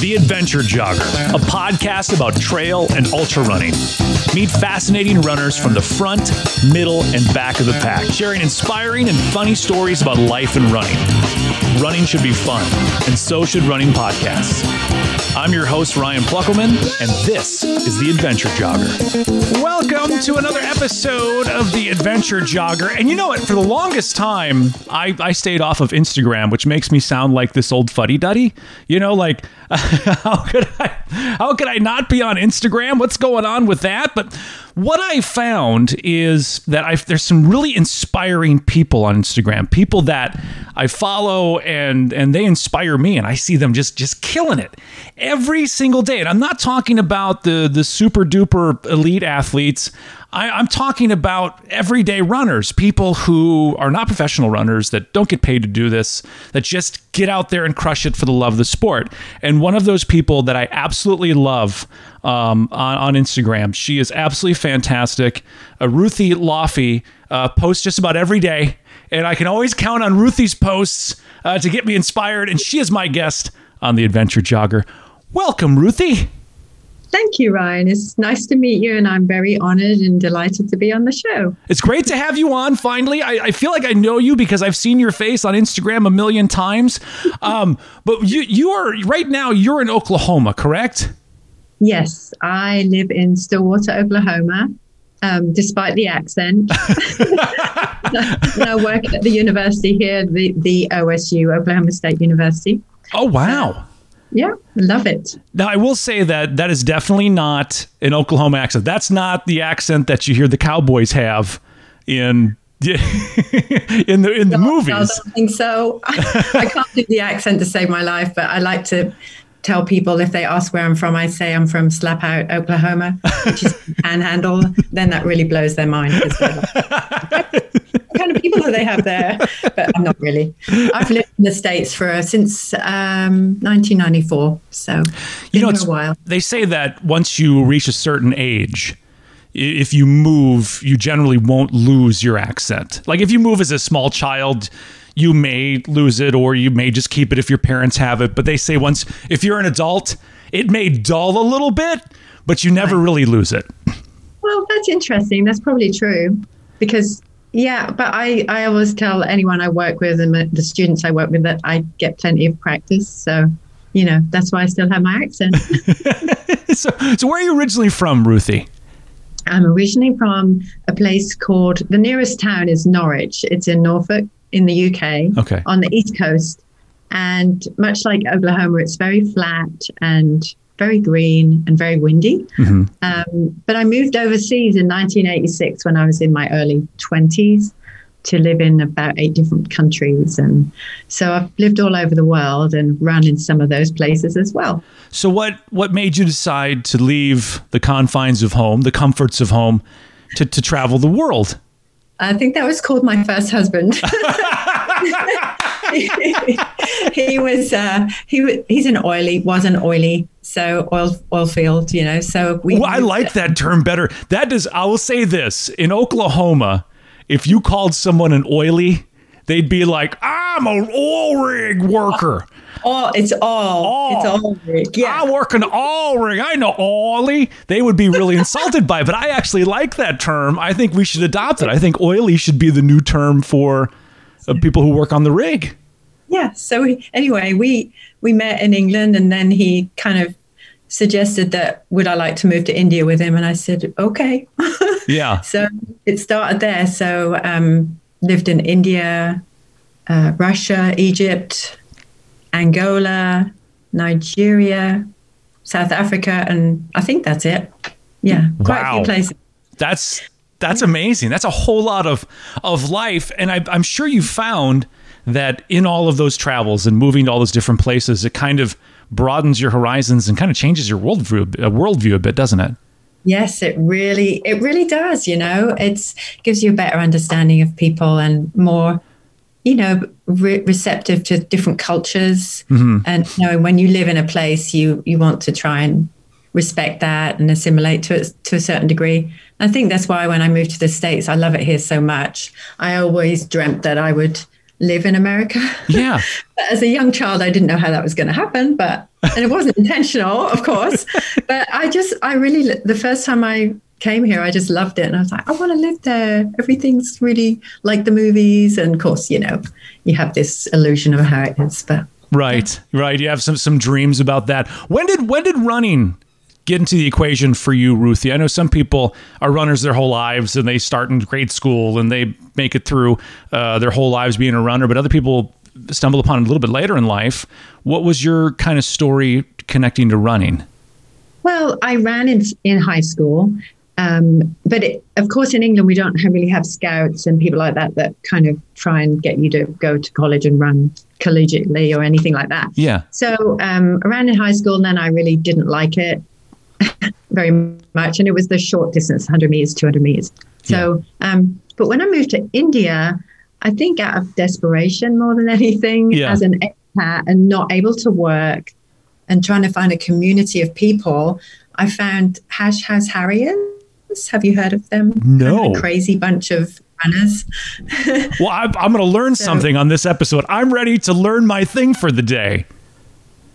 The Adventure Jogger, a podcast about trail and ultra running. Meet fascinating runners from the front, middle, and back of the pack, sharing inspiring and funny stories about life and running. Running should be fun, and so should running podcasts. I'm your host, Ryan Pluckelman, and this is The Adventure Jogger. Welcome to another episode of The Adventure Jogger. And you know what? For the longest time, I, I stayed off of Instagram, which makes me sound like this old fuddy duddy. You know, like, how could I how could I not be on Instagram? What's going on with that? But what I found is that i there's some really inspiring people on Instagram, people that I follow and and they inspire me, and I see them just just killing it every single day. And I'm not talking about the the super duper elite athletes. I, am talking about everyday runners, people who are not professional runners that don't get paid to do this, that just get out there and crush it for the love of the sport. And one of those people that I absolutely love um, on, on, Instagram, she is absolutely fantastic. Uh, Ruthie Loffi uh, posts just about every day, and I can always count on Ruthie's posts uh, to get me inspired. And she is my guest on the Adventure Jogger. Welcome, Ruthie. Thank you, Ryan. It's nice to meet you, and I'm very honored and delighted to be on the show. It's great to have you on finally. I, I feel like I know you because I've seen your face on Instagram a million times. Um, but you, you are right now, you're in Oklahoma, correct? Yes, I live in Stillwater, Oklahoma. Um, despite the accent, I work at the university here, the, the OSU, Oklahoma State University. Oh, wow. Yeah, love it. Now, I will say that that is definitely not an Oklahoma accent. That's not the accent that you hear the Cowboys have in yeah, in the in the no, movies. I don't think so. I can't do the accent to save my life, but I like to tell people if they ask where I'm from, I say I'm from Slapout, Oklahoma, which is Panhandle. then that really blows their mind. what kind of people do they have there? But I'm not really. I've lived in the States for since um, 1994. So, you know, it's, a while. They say that once you reach a certain age, if you move, you generally won't lose your accent. Like if you move as a small child, you may lose it or you may just keep it if your parents have it. But they say once, if you're an adult, it may dull a little bit, but you never really lose it. Well, that's interesting. That's probably true because, yeah, but I, I always tell anyone I work with and the students I work with that I get plenty of practice. So, you know, that's why I still have my accent. so, so, where are you originally from, Ruthie? I'm originally from a place called the nearest town is Norwich. It's in Norfolk, in the UK okay. on the East Coast. And much like Oklahoma, it's very flat and very green and very windy. Mm-hmm. Um, but I moved overseas in 1986 when I was in my early 20s to live in about eight different countries. And so I've lived all over the world and run in some of those places as well. So, what, what made you decide to leave the confines of home, the comforts of home, to, to travel the world? I think that was called my first husband. he, was uh, he he's an oily was an oily so oil oil field you know so we. Well, I like that term better. That does. I will say this in Oklahoma, if you called someone an oily, they'd be like, "I'm an oil rig worker." All it's all, all. it's all rig. Yeah. I work an all rig. I know oily. They would be really insulted by it, but I actually like that term. I think we should adopt it. I think oily should be the new term for uh, people who work on the rig. Yeah. So we, anyway, we we met in England, and then he kind of suggested that would I like to move to India with him, and I said okay. yeah. So it started there. So um, lived in India, uh, Russia, Egypt, Angola, Nigeria, South Africa, and I think that's it. Yeah, quite wow. a few places. That's that's amazing. That's a whole lot of of life, and I, I'm sure you found that in all of those travels and moving to all those different places, it kind of broadens your horizons and kind of changes your worldview uh, worldview a bit, doesn't it? Yes, it really it really does. You know, it's gives you a better understanding of people and more you know, re- receptive to different cultures. Mm-hmm. And you know, when you live in a place, you you want to try and respect that and assimilate to it to a certain degree. I think that's why when I moved to the States, I love it here so much. I always dreamt that I would live in America. Yeah. but as a young child, I didn't know how that was going to happen, but and it wasn't intentional, of course. but I just, I really, the first time I came here, I just loved it. And I was like, I want to live there. Everything's really like the movies. And of course, you know, you have this illusion of how it is, but. Right, right. You have some some dreams about that. When did when did running get into the equation for you, Ruthie? I know some people are runners their whole lives and they start in grade school and they make it through uh, their whole lives being a runner, but other people stumble upon it a little bit later in life. What was your kind of story connecting to running? Well, I ran in, in high school. Um, but it, of course, in England, we don't really have scouts and people like that that kind of try and get you to go to college and run collegiately or anything like that. Yeah. So um, around in high school, and then I really didn't like it very much, and it was the short distance, 100 meters, 200 meters. So, yeah. um, but when I moved to India, I think out of desperation more than anything, yeah. as an expat and not able to work and trying to find a community of people, I found Hash House Harriers. Have you heard of them? No. Kind of crazy bunch of runners. well, I, am going to learn so, something on this episode. I'm ready to learn my thing for the day.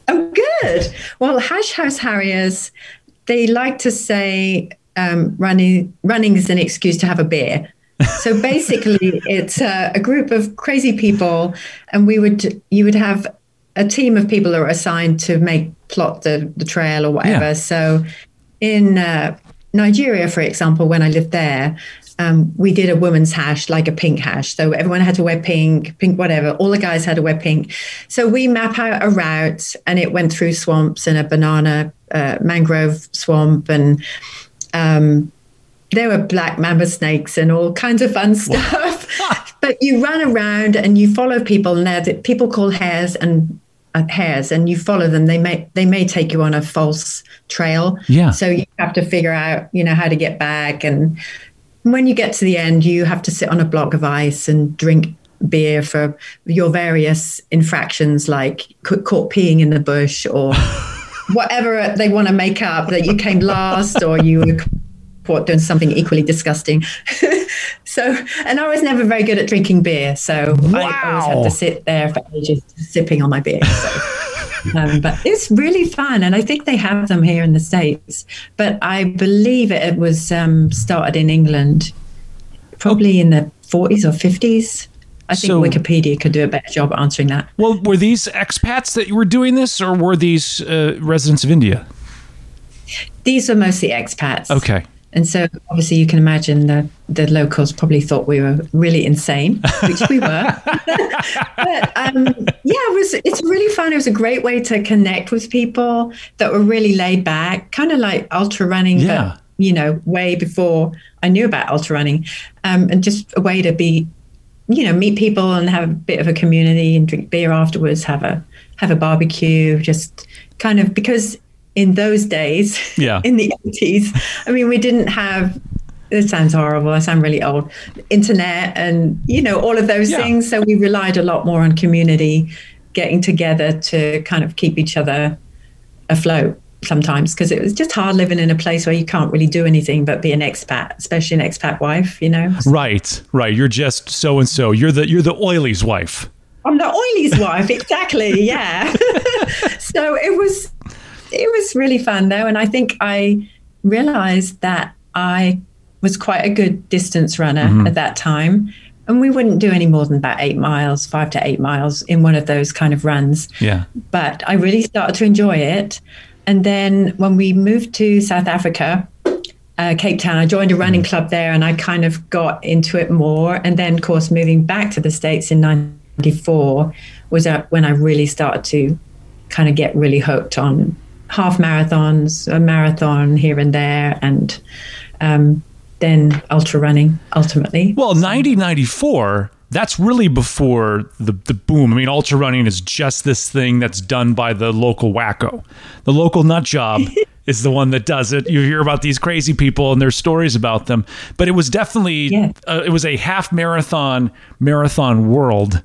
Oh, good. Well, Hash House Harriers, they like to say um, running running is an excuse to have a beer. So basically, it's a, a group of crazy people, and we would you would have a team of people that are assigned to make plot the the trail or whatever. Yeah. So in uh, Nigeria, for example, when I lived there, um, we did a woman's hash, like a pink hash. So everyone had to wear pink, pink whatever. All the guys had to wear pink. So we map out a route, and it went through swamps and a banana uh, mangrove swamp, and um, there were black mamba snakes and all kinds of fun stuff. but you run around and you follow people, and people call hares and hares, and you follow them. They may they may take you on a false trail. Yeah. So you have to figure out, you know, how to get back and when you get to the end, you have to sit on a block of ice and drink beer for your various infractions, like caught peeing in the bush or whatever they want to make up that you came last or you were caught doing something equally disgusting. so, and I was never very good at drinking beer, so wow. I always had to sit there for ages sipping on my beer. So. Um, but it's really fun, and I think they have them here in the states. But I believe it, was um, started in England, probably in the 40s or 50s. I think so, Wikipedia could do a better job answering that. Well, were these expats that you were doing this, or were these uh, residents of India? These were mostly expats. Okay. And so obviously you can imagine the, the locals probably thought we were really insane, which we were. but um, yeah, it was it's really fun. It was a great way to connect with people that were really laid back, kind of like ultra running, yeah. but you know, way before I knew about ultra running. Um, and just a way to be, you know, meet people and have a bit of a community and drink beer afterwards, have a have a barbecue, just kind of because in those days, yeah. in the 80s, I mean, we didn't have it sounds horrible. I sound really old. Internet and you know all of those yeah. things. So we relied a lot more on community getting together to kind of keep each other afloat sometimes because it was just hard living in a place where you can't really do anything but be an expat, especially an expat wife. You know. Right, right. You're just so and so. You're the you're the oily's wife. I'm the oily's wife. Exactly. Yeah. so it was it was really fun though. And I think I realized that I was quite a good distance runner mm-hmm. at that time. And we wouldn't do any more than about eight miles, five to eight miles in one of those kind of runs. Yeah. But I really started to enjoy it. And then when we moved to South Africa, uh, Cape Town, I joined a running mm-hmm. club there and I kind of got into it more. And then, of course, moving back to the States in 94 was when I really started to kind of get really hooked on half marathons, a marathon here and there, and um, then ultra running ultimately. Well, 1994 that's really before the, the boom. I mean, ultra running is just this thing that's done by the local wacko. The local nut job is the one that does it. You hear about these crazy people and there's stories about them, but it was definitely, yeah. uh, it was a half marathon, marathon world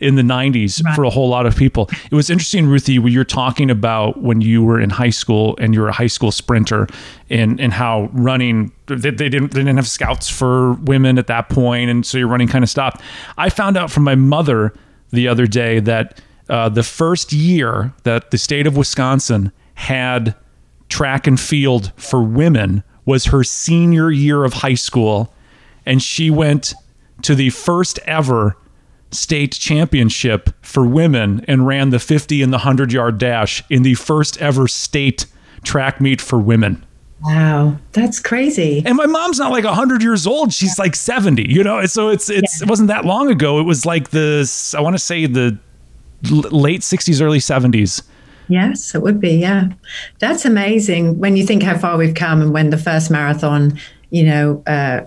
in the 90s Right. for a whole lot of people. It was interesting, Ruthie, when you're talking about when you were in high school and you were a high school sprinter and, and how running, they, they, didn't, they didn't have scouts for women at that point, And so your running kind of stopped. I found out from my mother the other day that uh, the first year that the state of Wisconsin had track and field for women was her senior year of high school. And she went to the first ever state championship for women and ran the 50 and the 100 yard dash in the first ever state track meet for women. Wow, that's crazy. And my mom's not like 100 years old. She's like 70, you know? So it's, it's, it wasn't that long ago. It was like the, I want to say the late 60s, early 70s. Yes, it would be. Yeah, that's amazing when you think how far we've come, and when the first marathon, you know, uh,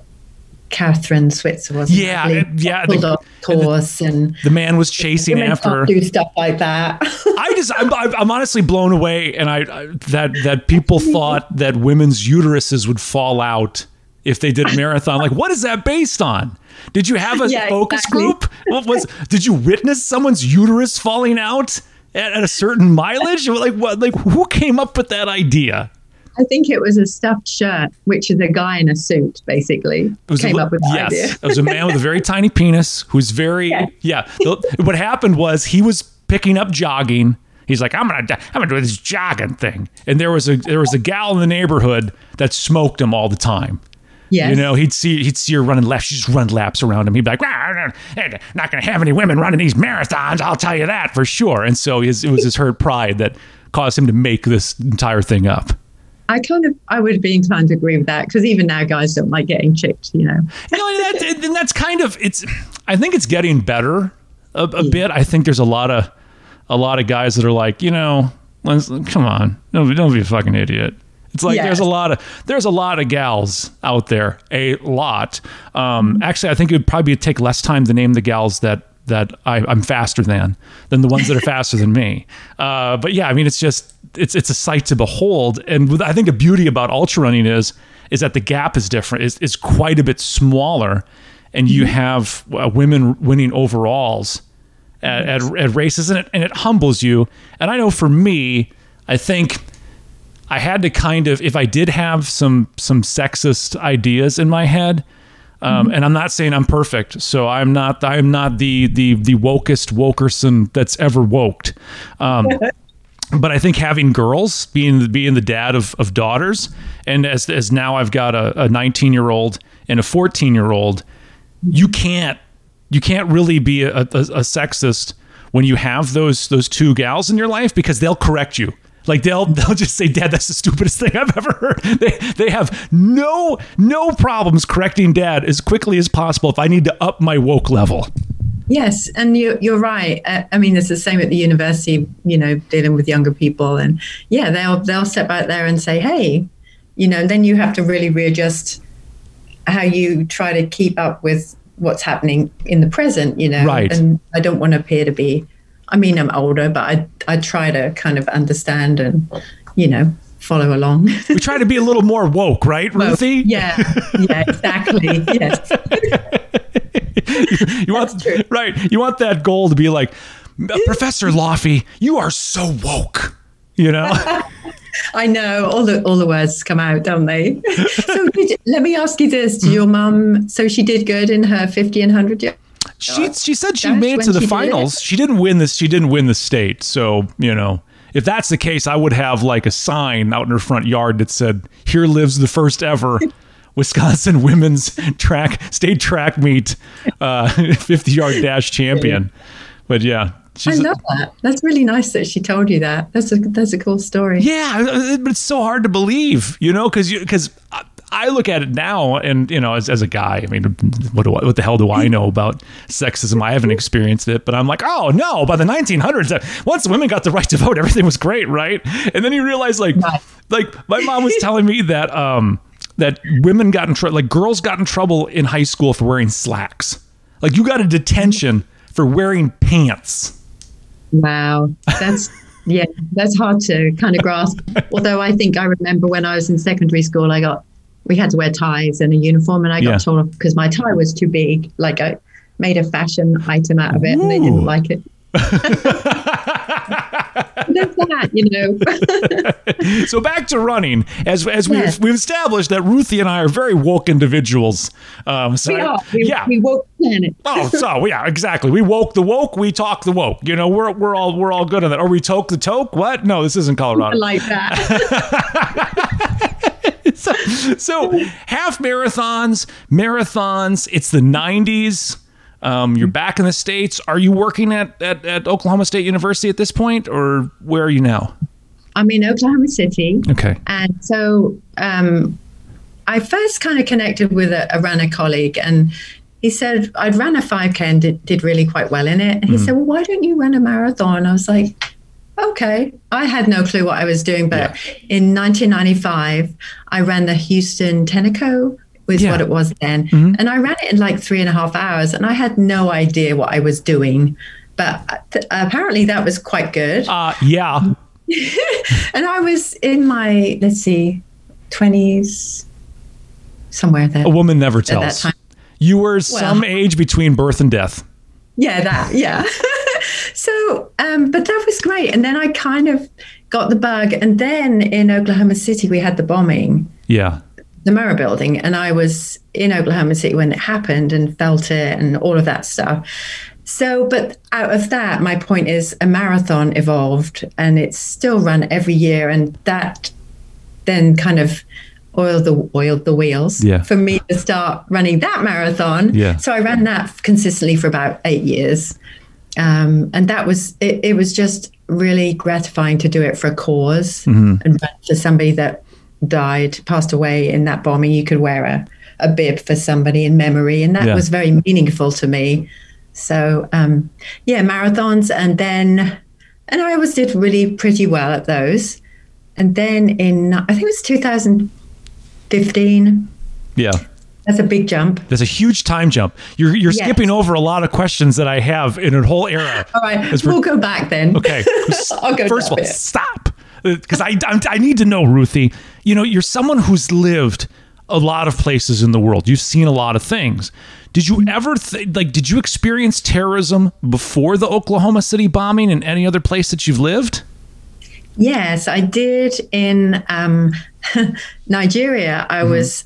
Kathrine Switzer was Yeah, it- yeah, the- off course, and The man was chasing after do stuff like that. I just I'm, I'm I'm honestly blown away, and I, I that that people thought that women's uteruses would fall out if they did a marathon. Like, what is that based on? Did you have a Yeah, focus exactly. group? What was? Did you witness someone's uterus falling out at, at a certain mileage? Like what? Like who came up with that idea? I think it was a stuffed shirt, which is a guy in a suit, basically, It was came a, up with that yes, idea. it was a man with a very tiny penis who's very Yeah. yeah. What happened was he was picking up jogging. He's like, I'm gonna, I'm gonna do this jogging thing, and there was a there was a gal in the neighborhood that smoked him all the time. Yes. You know, he'd see he'd see her running laps. She'd just run laps around him. He'd be like, "Rah, rah, "Not going to have any women running these marathons. I'll tell you that for sure." And so his, it was his hurt pride that caused him to make this entire thing up. I kind of, I would be inclined to agree with that because even now, guys don't like getting chicked. You know. you know that, and that's kind of it's i think it's getting better a, a bit i think there's a lot of a lot of guys that are like you know let's, come on don't, be- don't be a fucking idiot it's like Yes. there's a lot of there's a lot of gals out there a lot um actually i think it would probably take less time to name the gals that that I, I'm faster than than the ones that are faster than me. Uh, but yeah, I mean, it's just it's it's a sight to behold. And with, I think the beauty about ultra running is is that the gap is different. It's, it's quite a bit smaller, and you have uh, women winning overalls at, at, at races, and it, and it humbles you. And I know for me, I think I had to kind of if I did have some some sexist ideas in my head. Um, and I'm not saying I'm perfect, so I'm not. I'm not the the the wokest wokerson that's ever woked. Um, but I think having girls, being being the dad of, of daughters, and as as now I've got a 19 year old and a 14 year old, you can't you can't really be a, a, a sexist when you have those those two gals in your life because they'll correct you. Like they'll they'll just say, "Dad, that's the stupidest thing I've ever heard." They they have no no problems correcting Dad as quickly as possible if I need to up my woke level. Yes, and you, you're right. Uh, I mean, it's the same at the university. You know, dealing with younger people, and yeah, they'll they'll step out there and say, "Hey," you know. Then you have to really readjust how you try to keep up with what's happening in the present. You know, Right. And I don't want to appear to be. I mean, I'm older, but I I try to kind of understand and you know follow along. We try to be a little more woke, right, Ruthie? yeah, yeah, exactly. Yes. you want true. right. You want that goal to be like, Professor Laffy, you are so woke. You know. I know all the all the words come out, don't they? so did, let me ask you this: Did your mum? So she did good in her fifty and hundred year. She she said she made it to the she did finals. She didn't win this. She didn't win the state. So you know, if that's the case, I would have like a sign out in her front yard that said, "Here lives the first ever." Wisconsin women's track state track meet, uh, 50 yard dash champion. But yeah, I love that. That's really nice that she told you that. That's a that's a cool story. Yeah, uh, but it's so hard to believe, you know, because you because I look at it now, and you know, as, as a guy, I mean, what do I, what the hell do I know about sexism? I haven't experienced it, but I'm like, oh no, by the 1900s, uh, once women got the right to vote, everything was great, right? And then you realize, like, like my mom was telling me that um that women got in trouble, like girls got in trouble in high school for wearing slacks. Like you got a detention for wearing pants. Wow, that's yeah, that's hard to kind of grasp. Although I think I remember when I was in secondary school, I got we had to wear ties and a uniform, and I got Yeah. told off because my tie was too big. Like I, made a fashion item out of it, and they didn't like it. That, you know. so back to running, as as Yes. we've we've established that Ruthie and I are very woke individuals. Um, so we are. We, yeah. we woke the planet. Oh, so yeah, exactly. We woke the woke, we talk the woke. You know, we're we're all we're all good on that. Or we toke the toke. What? No, this isn't I Colorado. like that. so, so half marathons, marathons. It's the '90s. Um, you're back in the states. Are you working at, at at Oklahoma State University at this point, or where are you now? I'm in Oklahoma City. Okay. And so um, I first kind of connected with a, a runner colleague, and he said, I'd run a 5K and did, did really quite well in it. And he said, Well, why don't you run a marathon? I was like, Okay. I had no clue what I was doing, but in 1995, I ran the Houston Tenneco. Was Yeah. what it was then. And I ran it in like three and a half hours, and I had no idea what I was doing. But uh, apparently, that was quite good. Uh, yeah. And I was in my, let's see, 20s, somewhere there. A woman never tells. You were some age between birth and death. Yeah, that, yeah. so, um, but that was great. And then I kind of got the bug. And then in Oklahoma City, we had the bombing, Yeah. the Murrah building. And I was in Oklahoma City when it happened and felt it and all of that stuff. So, but out of that, my point is a marathon evolved and it's still run every year. And that then kind of oiled the oiled the wheels Yeah. for me to start running that marathon. Yeah. So I ran that consistently for about eight years. Um, and that was it, it was just really gratifying to do it for a because and for somebody that died, passed away in that bombing. You could wear a, a bib for somebody in memory, and that Yeah. was very meaningful to me. So um, yeah, marathons, and then and I always did really pretty well at those. And then in I think it was 2015. Yeah. That's a big jump. There's a huge time jump. You're you're Yes. skipping over a lot of questions that I have in a whole era. All right, we'll go back then. Okay. I'll go First of all, bit. stop. Because I, I I need to know, Ruthie. You know, you're someone who's lived a lot of places in the world. You've seen a lot of things. Did you ever th- like? Did you experience terrorism before the Oklahoma City bombing and any other place that you've lived? Yes, I did in um, Nigeria. I was,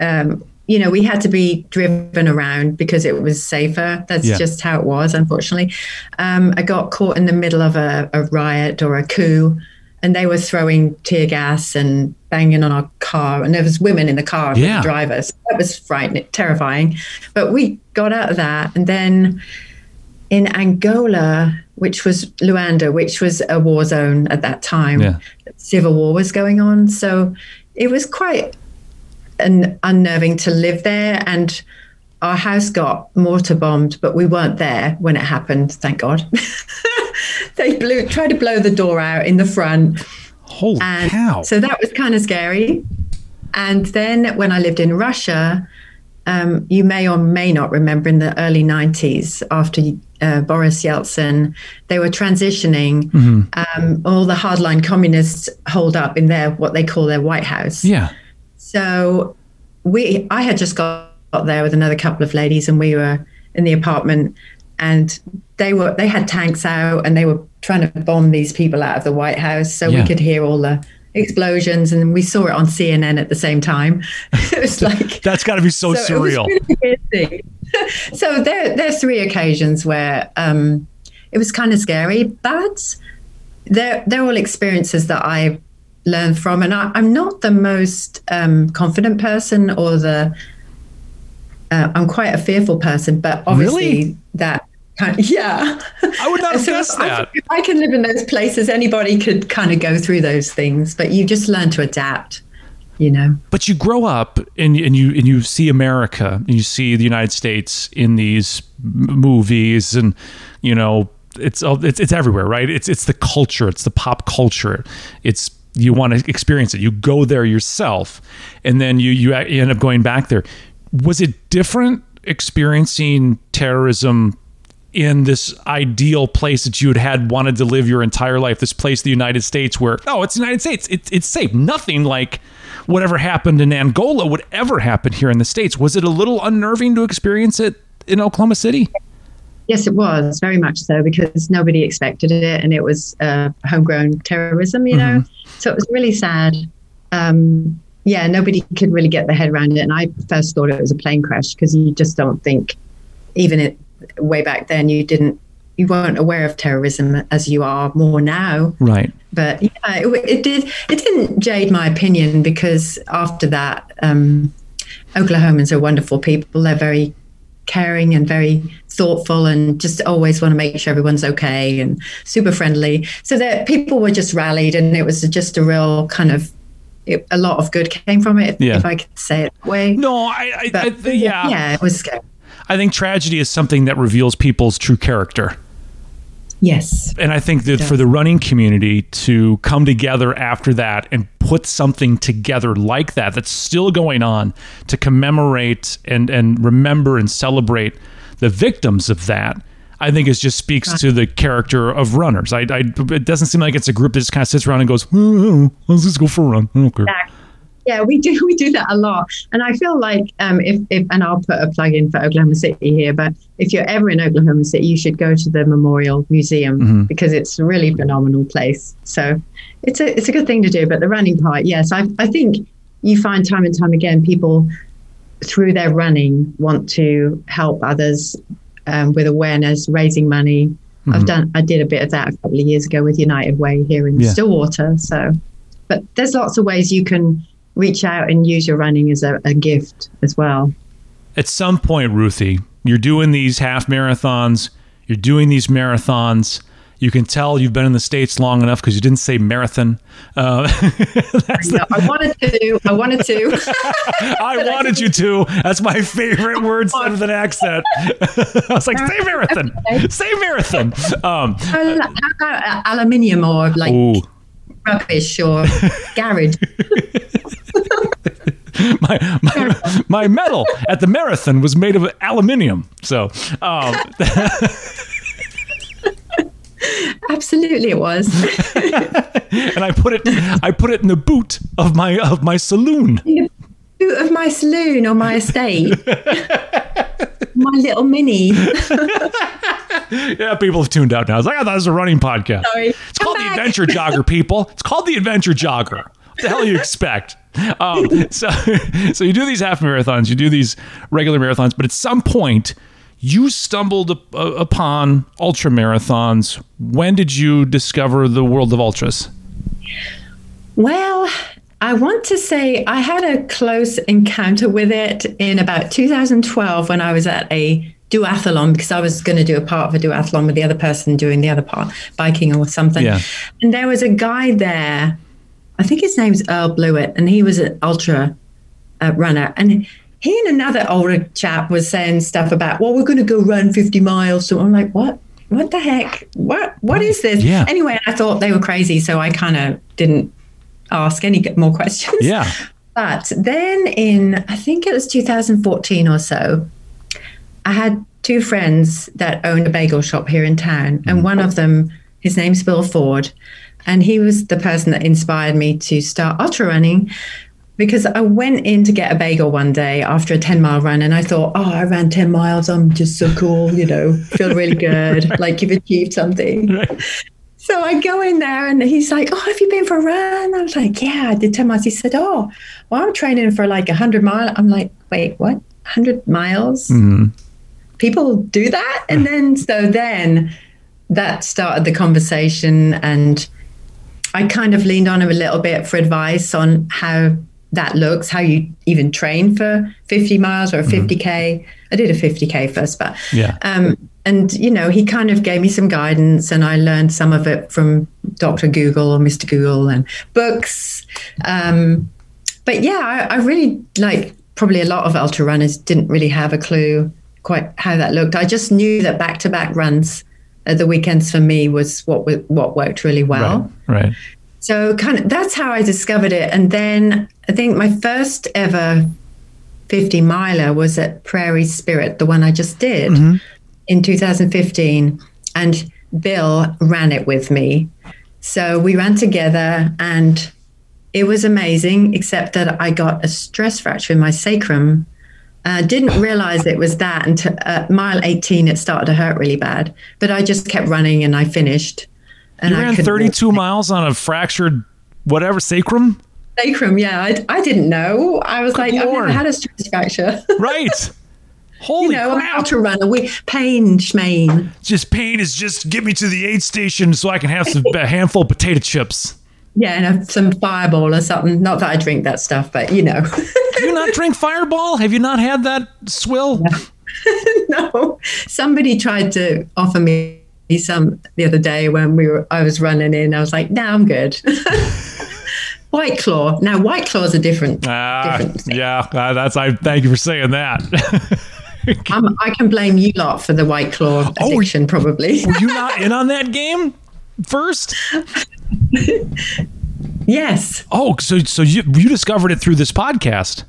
um, you know, we had to be driven around because it was safer. That's Yeah. just how it was, unfortunately. Um, I got caught in the middle of a, a riot or a coup, and they were throwing tear gas and banging on our car, and there was women in the car with Yeah. the drivers. That was frightening, terrifying. But we got out of that, and then in Angola, which was Luanda, which was a war zone at that time. Yeah. Civil war was going on. So it was quite an unnerving to live there. And our house got mortar bombed, but we weren't there when it happened, thank God. they blew tried to blow the door out in the front. Holy And cow! so that was kind of scary. And then when I lived in Russia, um, you may or may not remember in the early 90s, after uh, Boris Yeltsin, they were transitioning. Um, all the hardline communists holed up in their what they call their White House. yeah. So we, I had just got, there with another couple of ladies, and we were in the apartment, and they were they had tanks out, and they were trying to bomb these people out of the White House, so Yeah. we could hear all the explosions, and we saw it on CNN at the same time. it was like That's got to be so, so surreal. really so there, there's three occasions where um, it was kind of scary, but they're they're all experiences that I learned from, and I, I'm not the most um, confident person or the uh, I'm quite a fearful person, but obviously Really? that kind of, yeah. I would not So guessed I that. if I can live in those places. Anybody could kind of go through those things, but you just learn to adapt. You know. but you grow up and, and you and you see America and you see the United States in these m- movies and you know it's all- it's it's everywhere right it's it's the culture it's the pop culture it's you want to experience it. You go there yourself and then you you end up going back there. Was it different experiencing terrorism in this ideal place that you had had wanted to live your entire life this place the united states where oh it's the united states. It's, it's safe. Nothing like whatever happened in angola would ever happen here in the states. Was it a little unnerving to experience it in Oklahoma City? Yes, it was very much so because nobody expected it, and it was uh, homegrown terrorism. You know, mm-hmm. so it was really sad. Um, yeah, nobody could really get their head around it, and I first thought it was a plane crash because you just don't think, even it way back then, you didn't you weren't aware of terrorism as you are more now. Right. But yeah, it, it did. It didn't jade my opinion because after that, um, Oklahomans are wonderful people. They're very caring and very thoughtful and just always want to make sure everyone's okay and super friendly. So that people were just rallied and it was just a real kind of it, a lot of good came from it, yeah. if I could say it that way. No, I, I, but, I yeah, yeah, it was scary. I think tragedy is something that reveals people's true character. Yes. And I think that for the running community to come together after that and put something together like that that's still going on to commemorate and and remember and celebrate the victims of that I think it just speaks to the character of runners. I, I, it doesn't seem like it's a group that just kind of sits around and goes, oh, "Let's just go for a run." Okay. Yeah, we do we do that a lot, and I feel like um, if, if and I'll put a plug in for Oklahoma City here, but if you're ever in Oklahoma City, you should go to the Memorial Museum mm-hmm. because it's a really phenomenal place. So it's a it's a good thing to do. But the running part, yes, I I think you find time and time again people through their running want to help others um, with awareness, raising money. Mm-hmm. I've done I did a bit of that a couple of years ago with United Way here in yeah. Stillwater. So, but there's lots of ways you can reach out and use your running as a, a gift as well. At some point, Ruthie, you're doing these half marathons, you're doing these marathons. You can tell you've been in the states long enough because you didn't say marathon. Uh, I, I, wanted to. I wanted to. I wanted I you to. That's my favorite word said with an accent. I was like, say marathon. Okay. Say marathon. Um, how about aluminium or like ooh. rubbish or garage? my my, my medal at the marathon was made of aluminium. So. Um, Absolutely, it was. and I put it, I put it in the boot of my of my saloon. In the boot of my saloon or my estate. my little mini. yeah, people have tuned out now. It's like I thought it was a running podcast. Sorry. It's called back. the Adventure Jogger, people. It's called the Adventure Jogger. What the hell do you expect? Um, so, so you do these half marathons, you do these regular marathons, but at some point you stumbled upon ultra marathons. When did you discover the world of ultras? Well, I want to say I had a close encounter with it in about 2012 when I was at a duathlon because I was going to do a part of a duathlon with the other person doing the other part, biking or something. Yeah. And there was a guy there, I think his name's Earl Blewett, and he was an ultra uh, runner. And he and another older chap was saying stuff about, well, we're going to go run 50 miles. So I'm like, what? What the heck? What? What is this? Yeah. Anyway, I thought they were crazy, so I kind of didn't ask any more questions. Yeah. But then in, I think it was 2014 or so, I had two friends that owned a bagel shop here in town, and mm. one of them, his name's Bill Ford, and he was the person that inspired me to start ultra running because I went in to get a bagel one day after a 10 mile run and I thought, oh, I ran 10 miles. I'm just so cool, you know, feel really good, right. like you've achieved something. Right. So I go in there and he's like, oh, have you been for a run? I was like, yeah, I did 10 miles. He said, oh, well, I'm training for like 100 miles. I'm like, wait, what? 100 miles? Mm-hmm. People do that? And then, so then that started the conversation and I kind of leaned on him a little bit for advice on how that looks, how you even train for 50 miles or a 50K. Mm-hmm. I did a 50K first, but yeah. Um, and, you know, he kind of gave me some guidance and I learned some of it from Dr. Google or Mr. Google and books. Um, but yeah, I, I really like probably a lot of ultra runners didn't really have a clue quite how that looked. I just knew that back to back runs at the weekends for me was what what worked really well. Right. right. So kind of that's how I discovered it. And then I think my first ever 50 miler was at Prairie Spirit, the one I just did mm-hmm. in 2015. And Bill ran it with me. So we ran together and it was amazing, except that I got a stress fracture in my sacrum Uh, didn't realize it was that until uh, mile 18, it started to hurt really bad. But I just kept running and I finished. And You ran couldn't- 32 miles on a fractured whatever sacrum? sacrum. Yeah, I, I didn't know. I was like, I've never had a stress fracture. Right. Holy you know, I'm crap. ultra runner. We pain, schmain. just pain is just get me to the aid station so I can have some, a handful of potato chips. Yeah, and a, some fireball or something. Not that I drink that stuff, but you know. Do you not drink Fireball? Have you not had that swill? no, somebody tried to offer me some the other day when we were. I was running in. I was like, "No, I'm good." White Claw. Now, White Claws are different. Ah, different thing. yeah, uh, that's. I thank you for saying that. I can blame you lot for the White Claw Oh, addiction, probably. Were you not in on that game first? yes, Oh, so so you you discovered it through this podcast.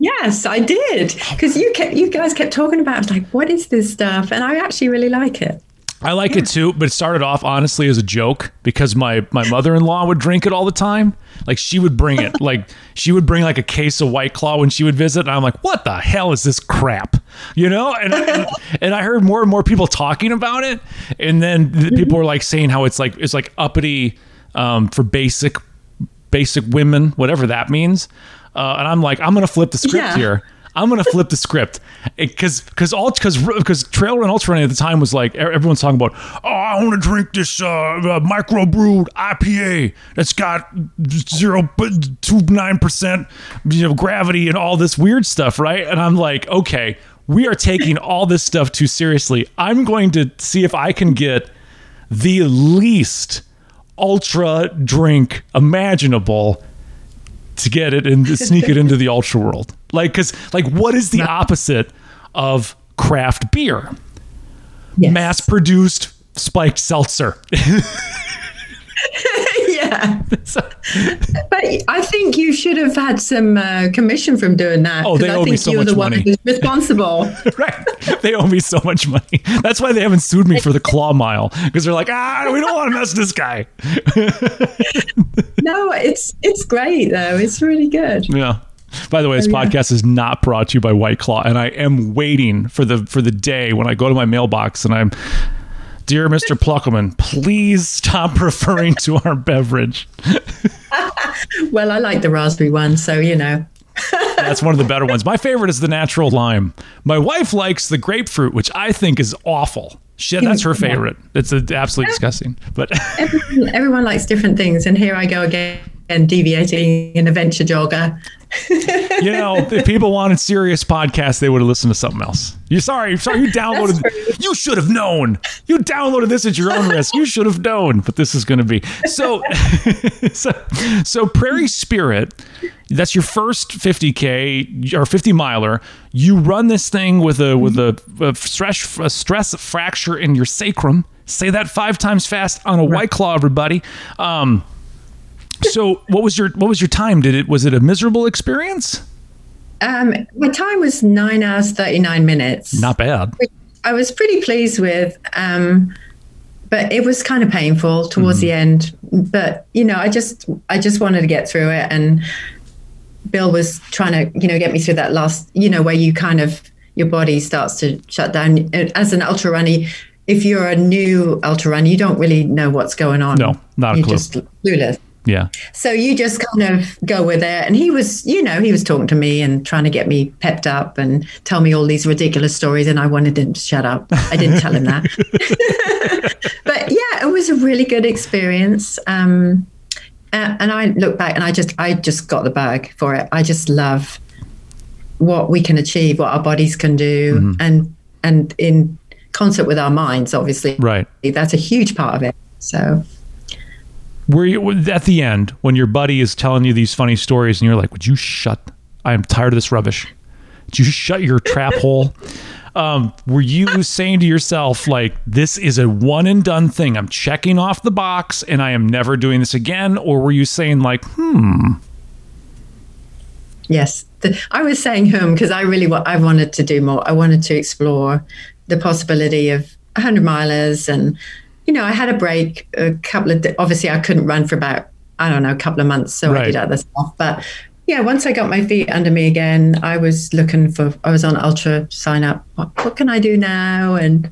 yes, I did. Because you kept, you guys kept talking about. it. I was like, "What is this stuff?" And I actually really like it. I like it too, but it started off honestly as a joke because my my mother in law would drink it all the time. Like she would bring it, like she would bring like a case of White Claw when she would visit, and I'm like, what the hell is this crap? You know? And and, and I heard more and more people talking about it, and then the people were like saying how it's like it's like uppity um, for basic basic women, whatever that means. Uh, and I'm like, I'm gonna flip the script Yeah. here. I'm gonna flip the script. Because because all because because trail run ultra running at the time was like everyone's talking about oh I want to drink this uh, uh, micro brewed IPA that's got zero two nine percent you know gravity and all this weird stuff right? And I'm like okay we are taking all this stuff too seriously. I'm going to see if I can get the least ultra drink imaginable to get it and sneak it into the ultra world. Like, because, like, what is the opposite of craft beer? Yes. Mass produced spiked seltzer. yeah. But I think you should have had some uh, commission from doing that. Oh, they 'cause I owe me think so you're much the one money. who's responsible. right. They owe me so much money. That's why they haven't sued me for the claw mile because they're like, ah, we don't want to mess this guy. no, it's it's great though. It's really good. Yeah. By the way, this Oh, yeah. podcast is not brought to you by White Claw, and I am waiting for the for the day when I go to my mailbox and I'm, dear Mr. Pluckerman, please stop referring to our beverage. Well, I like the raspberry one, so you know. That's one of the better ones. My favorite is the natural lime. My wife likes the grapefruit, which I think is awful. Shit, that's her favorite. It's absolutely disgusting. But Everyone, everyone likes different things, and here I go again, deviating in adventure venture jogger. you know, if people wanted serious podcasts, they would have listened to something else. You sorry, sorry, you downloaded. You should have known. You downloaded this at your own risk. You should have known. But this is going to be so. so, so Prairie Spirit. That's your first 50k or 50 miler. You run this thing with a with a, a stress a stress fracture in your sacrum. Say that five times fast on a white claw, everybody. Um, so what was your what was your time? Did it was it a miserable experience? Um, my time was nine hours thirty nine minutes. Not bad. I was pretty pleased with, um, but it was kind of painful towards the end. But you know, I just I just wanted to get through it, and Bill was trying to you know get me through that last you know where you kind of your body starts to shut down as an ultra runner. If you're a new ultra runner, you don't really know what's going on. No, not a You're clue. just clueless. Yeah. So you just kind of go with it. And he was, you know, he was talking to me and trying to get me pepped up and tell me all these ridiculous stories. And I wanted him to shut up. I didn't tell him that. but yeah, it was a really good experience. Um, and I look back and I just, I just got the bug for it. I just love what we can achieve, what our bodies can do, and and in concert with our minds, obviously. Right. That's a huge part of it. So Were you at the end when your buddy is telling you these funny stories and you're like, "Would you shut? I am tired of this rubbish. Would you shut your trap hole?" Um, were you saying to yourself like, "This is a one and done thing. I'm checking off the box and I am never doing this again," or were you saying like, "Hmm, Yes, the, I was saying "hmm" because I really wa- I wanted to do more. I wanted to explore the possibility of 100 milers, and you know, I had a break a couple of. di- Obviously, I couldn't run for about I don't know a couple of months, so I did other stuff. But yeah, once I got my feet under me again, I was looking for, I was on UltraSignup. What, what can I do now? And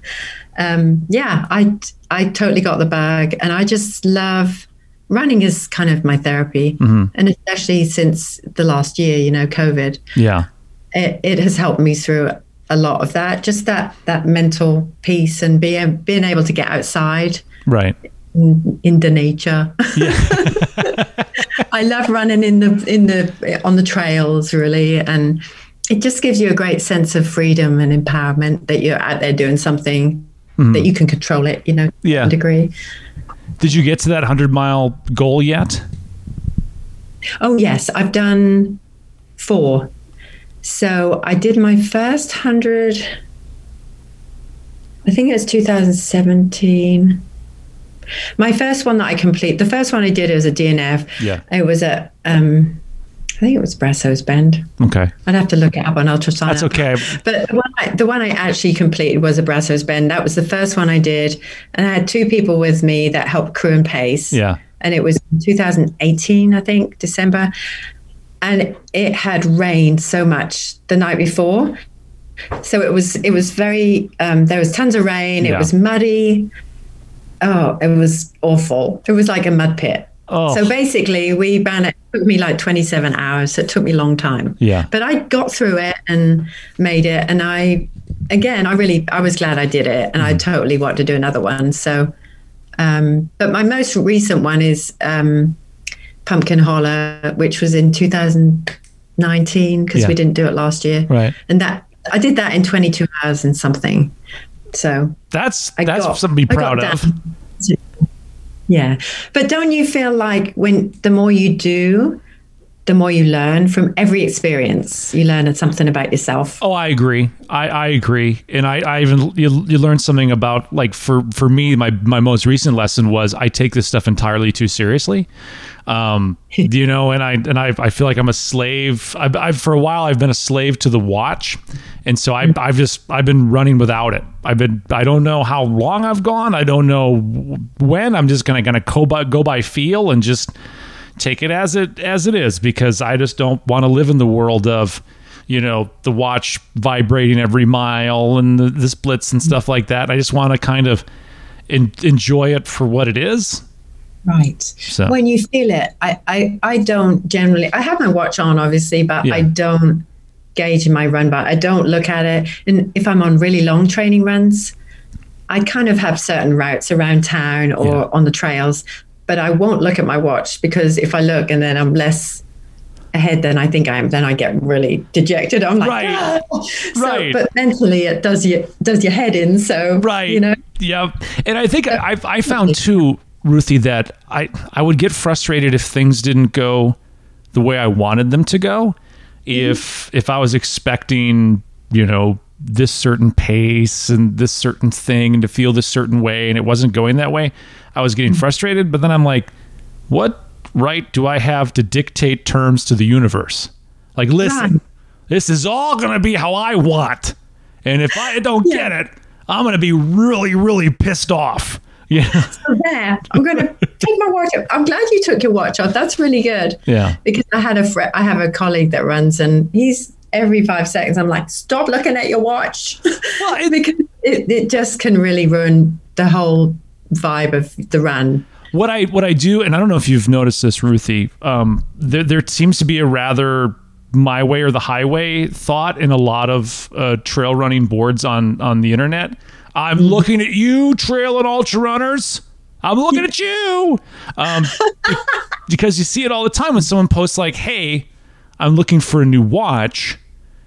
um, yeah, I, I totally got the bag. And I just love running is kind of my therapy. Mm-hmm. And especially since the last year, you know, COVID, Yeah. it, it has helped me through a lot of that, just that, that mental peace and being, being able to get outside Right. in, in the nature. I love running in the in the on the trails really, and it just gives you a great sense of freedom and empowerment that you're out there doing something mm-hmm. that you can control it. You know, to Yeah. a degree. Did you get to that 100 mile goal yet? Oh yes, I've done four. So I did my first hundred. I think it was 2017. My first one that I complete, the first one I did was a DNF. Yeah. It was at, um, I think it was Brazos Bend. Okay. I'd have to look it up on UltraSignup. That's okay. But the one, I, the one I actually completed was a Brazos Bend. That was the first one I did, and I had two people with me that helped crew and pace. Yeah. And it was 2018, I think, December, and it had rained so much the night before, so it was it was very um, there was tons of rain. It was muddy. Oh, it was awful. It was like a mud pit. Oh. So basically, we ran it. It took me like 27 hours. So it took me a long time. Yeah. But I got through it and made it. And I, again, I really, I was glad I did it. And I totally want to do another one. So, um, but my most recent one is um, Pumpkin Holler, which was in 2019 because Yeah. we didn't do it last year. Right. And that, I did that in 22 hours and something. So That's I that's got- something to be proud of. down. Yeah. But don't you feel like when the more you do, the more you learn from every experience, you learn something about yourself. Oh, I agree. I, I agree, and I, I even you, you learn something about like for for me, my my most recent lesson was I take this stuff entirely too seriously. Um, you know, and I and I I feel like I'm a slave. I've, I've for a while I've been a slave to the watch, and so I I've just I've been running without it. I've been I don't know how long I've gone. I don't know when. I'm just gonna gonna go by go by feel and just take it as it as it is because I just don't want to live in the world of you know the watch vibrating every mile and the, the splits and stuff like that. I just want to kind of en- enjoy it for what it is. Right. So- When you feel it, I, I, I don't generally, I have my watch on, obviously, but Yeah. I don't gauge my run, but I don't look at it. And if I'm on really long training runs, I kind of have certain routes around town or Yeah. on the trails, but I won't look at my watch because if I look and then I'm less ahead than I think I am, then I get really dejected. I'm like, Right. "Ah." So, Right. But mentally, it does your does your head in. So Right. you know, yeah. And I think I I found too, Ruthie, that I I would get frustrated if things didn't go the way I wanted them to go. If if I was expecting, you know, this certain pace and this certain thing and to feel this certain way and it wasn't going that way, I was getting frustrated. But then I'm like, what right do I have to dictate terms to the universe? Like, listen, this is all going to be how I want. And if I don't get it, I'm going to be really, really pissed off. Yeah. So there, I'm going to take my watch off. I'm glad you took your watch off. That's really good. Yeah. Because I had a fr- I have a colleague that runs, and he's every five seconds. I'm like, stop looking at your watch, Well, it- because it, it just can really ruin the whole vibe of the run. What I what I do, and I don't know if you've noticed this, Ruthie. Um, there there seems to be a rather my way or the highway thought in a lot of uh, trail running boards on on the internet. I'm looking at you, trail and ultra runners. I'm looking at you, um, because you see it all the time when someone posts like, "Hey, I'm looking for a new watch."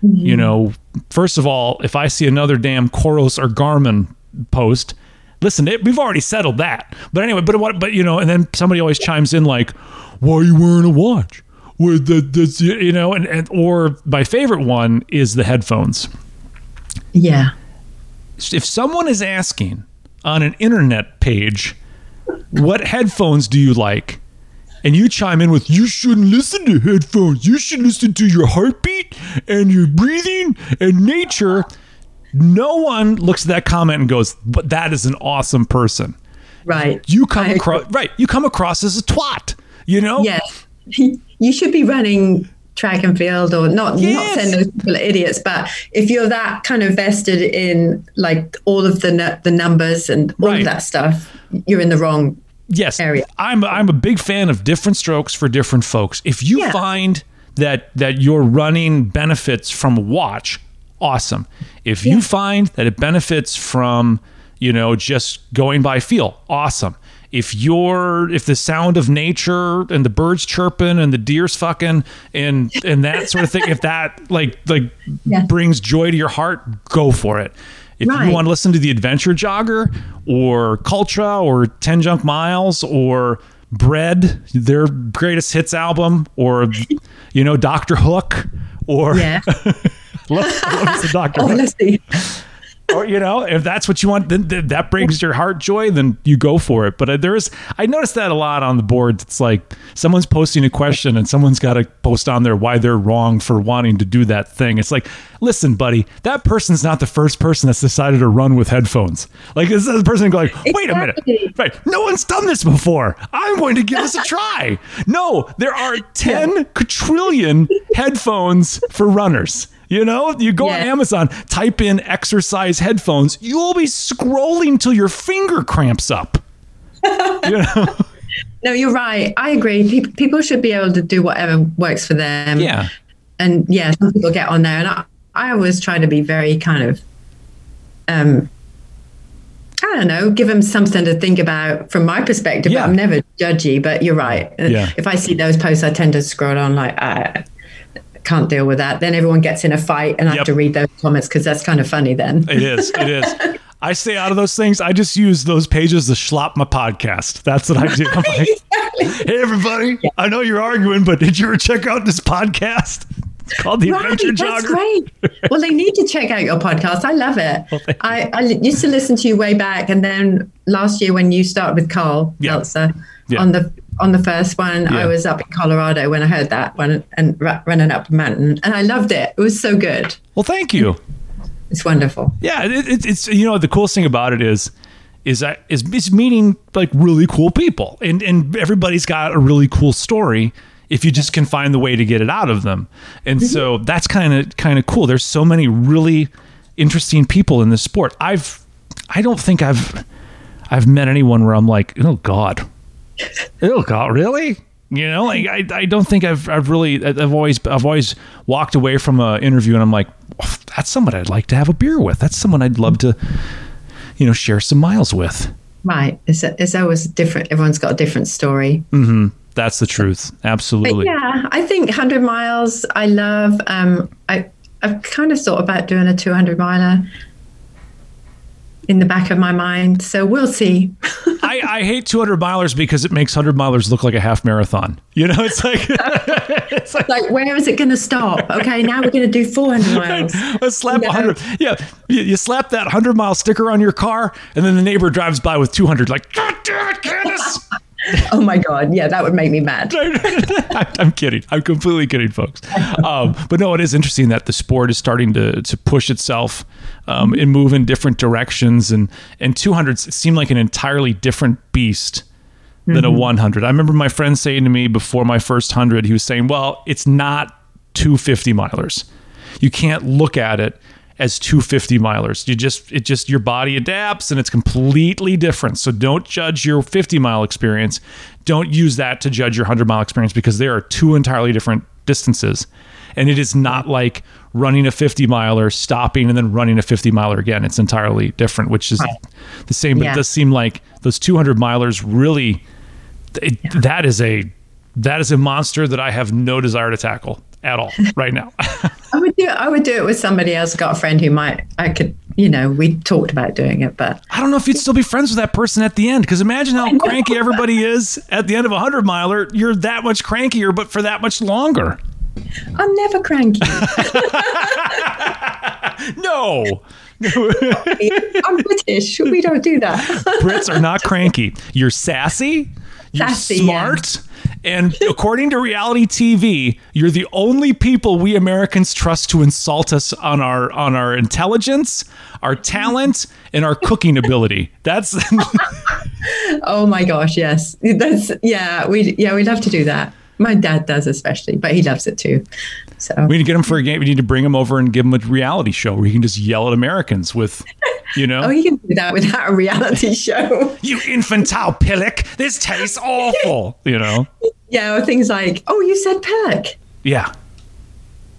You know, first of all, if I see another damn Coros or Garmin post, listen, it, we've already settled that. But anyway, but what, but you know, and then somebody always chimes in like, "Why are you wearing a watch?" With the this, you know, and, and or my favorite one is the headphones. Yeah. If someone is asking on an internet page, "What headphones do you like?" and you chime in with you shouldn't listen to headphones you should listen to your heartbeat and your breathing and nature no one looks at that comment and goes but that is an awesome person Right. you come across right you come across as a twat you know Yes. You should be running track and field or not Yes. not saying those people are idiots but if you're that kind of vested in like all of the nu- the numbers and all Right. of that stuff you're in the wrong yes area. i'm i'm a big fan of different strokes for different folks if you Yeah. find that that your running benefits from watch awesome. If you find that it benefits from you know just going by feel awesome. If you're if the sound of nature and the birds chirping and the deer's fucking and and that sort of thing if that like like Yeah. brings joy to your heart go for it. If you want to listen to the adventure jogger or cultra or 10 junk miles or bread their greatest hits album or you know dr hook or yeah love, love the oh hook let's see. Or you know if that's what you want then, then that brings your heart joy then you go for it. But uh, there is i noticed that a lot on the board. It's like someone's posting a question and someone's got to post on there why they're wrong for wanting to do that thing. It's like listen buddy that person's not the first person that's decided to run with headphones. Like this is the person going wait a minute. Right. No one's done this before. I'm going to give this a try. No there are 10 quadrillion headphones for runners you know, you go on Amazon, type in exercise headphones, you'll be scrolling till your finger cramps up. you know? no you're right i agree people, should be able to do whatever works for them Yeah. and yeah some people get on there and i, I always try to be very kind of um I don't know, give them something to think about from my perspective. Yeah. I'm never judgy, but you're right. Yeah. If I see those posts, I tend to scroll on like, I can't deal with that. Then everyone gets in a fight and I Yep. have to read those comments because that's kind of funny then. It is. It is. I stay out of those things. I just use those pages to schlop my podcast. That's what I do. Like, hey, everybody, I know you're arguing, but did you ever check out this podcast? It's called The Right, Adventure that's Jogger. great. Well, they need to check out your podcast. I love it. thank I, I used to listen to you way back, and then last year when you started with Karl Yeah. Meltzer Yeah. on the on the first one, Yeah. I was up in Colorado when I heard that one and ra- running up the mountain, and I loved it. It was so good. Well, thank you. It's wonderful. Yeah, it, it, it's you know the coolest thing about it is is that is it's meeting like really cool people, and and everybody's got a really cool story if you just can find the way to get it out of them, and mm-hmm. so that's kind of kind of cool. There's so many really interesting people in this sport. I've I don't think I've I've met anyone where I'm like, oh god, oh god, really? You know, like I, I don't think I've I've really I've always I've always walked away from an interview and I'm like, "Oh, that's someone I'd like to have a beer with. That's someone I'd love to, you know, share some miles with. Right. It's, it's always different. Everyone's got a different story. Hmm. That's the truth. But Absolutely. yeah, I think 100 miles, I love. Um, I, I've kind of thought about doing a 200 miler in the back of my mind. So we'll see. I, I hate 200 milers because it makes 100 milers look like a half marathon. You know, it's like, it's like like, where is it going to stop? Okay, now we're going to do 400 miles. let's slap No. 100. Yeah, you, you slap that 100 mile sticker on your car, and then the neighbor drives by with 200. Like, God damn it, Candace! Oh my God. Yeah, that would make me mad. I'm kidding. I'm completely kidding, folks. Um, but no, it is interesting that the sport is starting to to push itself um, and move in different directions. And and 200s seem like an entirely different beast than a 100. I remember my friend saying to me before my first hundred, he was saying, "Well, it's not 250 milers. You can't look at it." as 250 milers you just it just your body adapts and it's completely different so don't judge your 50 mile experience don't use that to judge your 100 mile experience because there are two entirely different distances and it is not like running a 50 miler stopping and then running a 50 miler again it's entirely different which is the same but Yeah. it does seem like those 200 milers really it, that is a that is a monster that i have no desire to tackle at all right now I would do. I would do it with somebody else. Got a friend who might. I could. You know, we talked about doing it, but I don't know if you'd still be friends with that person at the end because imagine how cranky everybody is at the end of a hundred miler. You're that much crankier, but for that much longer. I'm never cranky. No, I'm British. We don't do that. Brits are not cranky. You're sassy. You're Sassy, yeah. smart. And according to reality TV, you're the only people we Americans trust to insult us on our on our intelligence, our talent, and our cooking ability. That's Oh my gosh, yes. That's yeah. We yeah we love to do that. My dad does especially, but he loves it too. So We need to get him for a game. We need to bring him over and give him a reality show where he can just yell at Americans with, you know, oh, you can do that without a reality show. you infantile pillock, this tastes awful. You know, yeah, or things like, oh, you said pillock. yeah.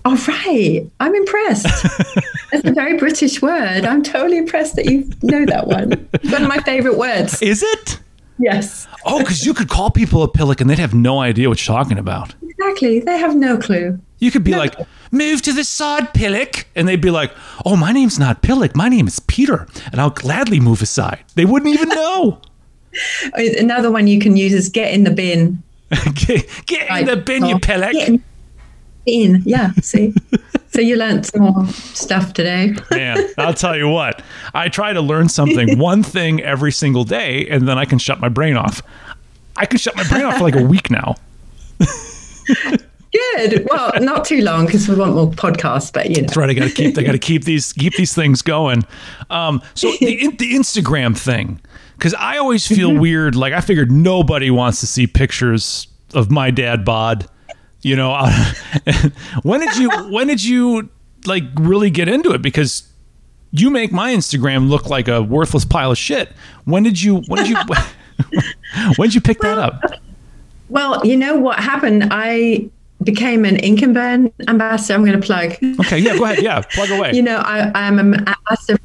All right, I'm impressed. It's a very British word. I'm totally impressed that you know that one. It's one of my favorite words. Is it? Yes, Oh, because you could call people a pillock and they'd have no idea what you're talking about. exactly. They have no clue. You could be like, move to the side, Pillock. And they'd be like, oh, my name's not Pillock. My name is Peter. And I'll gladly move aside. They wouldn't even know. Another one you can use is get in the bin. get get in the bin, you Oh, Pillock. Get in, bin. Yeah, see. so you learned some more stuff today. Man, I'll tell you what. I try to learn something, one thing every single day, and then I can shut my brain off. I can shut my brain off for like a week now. Good. Well, not too long because we want more podcasts, but you know. That's right. I got to keep. I got to keep these keep these things going. Um, so the the Instagram thing, because I always feel weird. Like I figured nobody wants to see pictures of my dad bod. You know, uh, when did you when did you like really get into it? Because you make my Instagram look like a worthless pile of shit. When did you when did you when did you pick that up? Well, you know what happened? I became an Ink and Burn ambassador. I'm going to plug. Okay, yeah, go ahead. Yeah, plug away. you know, I, I'm an ambassador.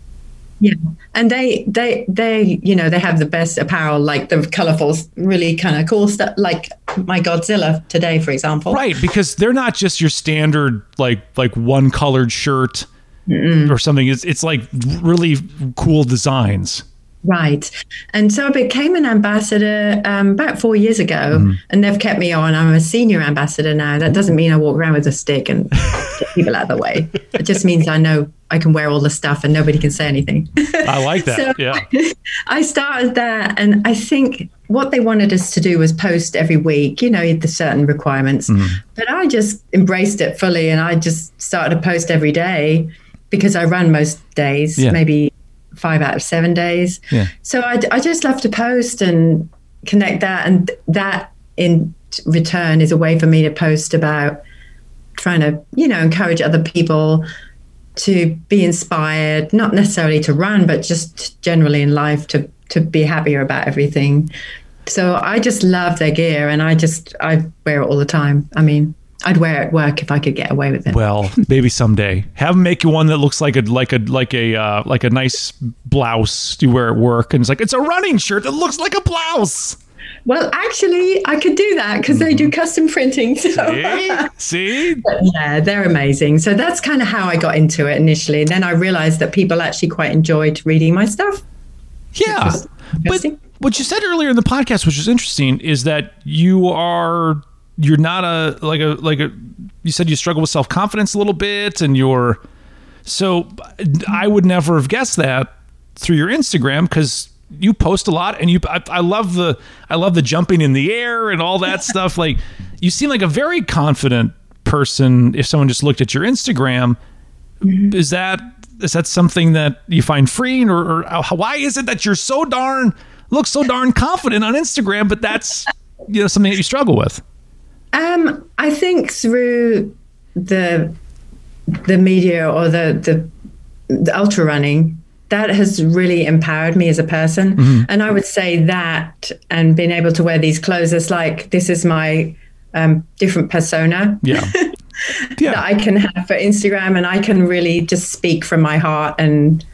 Yeah, and they, they, they, you know, they have the best apparel, like the colorful, really kind of cool stuff, like my Godzilla today, for example. Right, because they're not just your standard like like one colored shirt or something. It's it's like really cool designs. Right. And so I became an ambassador um, about four years ago, and they've kept me on. I'm a senior ambassador now. That doesn't mean I walk around with a stick and get people out of the way. It just means I know I can wear all the stuff and nobody can say anything. I like that. So- yeah. I started that, and I think what they wanted us to do was post every week, you know, the certain requirements. But I just embraced it fully, and I just started to post every day because I run most days, Yeah. maybe five out of seven days. Yeah. So I, I just love to post and connect that, and that in return is a way for me to post about trying to, you know, encourage other people to be inspired, not necessarily to run, but just generally in life to to be happier about everything. So I just love their gear, and I just I wear it all the time. I mean, I'd wear it at work if I could get away with it. Well, maybe someday. Have them make you one that looks like a like a like a uh, like a nice blouse you wear at work, and it's like it's a running shirt that looks like a blouse. Well, actually, I could do that because they do custom printing. So. See, see, Yeah, they're amazing. So that's kind of how I got into it initially. And then I realized that people actually quite enjoyed reading my stuff. yeah. But what you said earlier in the podcast, which was interesting, is that you are you're not a like a like a you said you struggle with self confidence a little bit, and you're so I would never have guessed that through your Instagram because you post a lot and you I, I love the I love the jumping in the air and all that stuff. Like you seem like a very confident person. If someone just looked at your Instagram, mm-hmm. is that is that something that you find freeing or, or how- why is it that you're so darn look so darn confident on Instagram, but that's you know something that you struggle with? Um, I think through the the media or the the, the ultra running, that has really empowered me as a person. And I would say that and being able to wear these clothes is like this is my um, different persona Yeah, that I can have for Instagram, and I can really just speak from my heart and.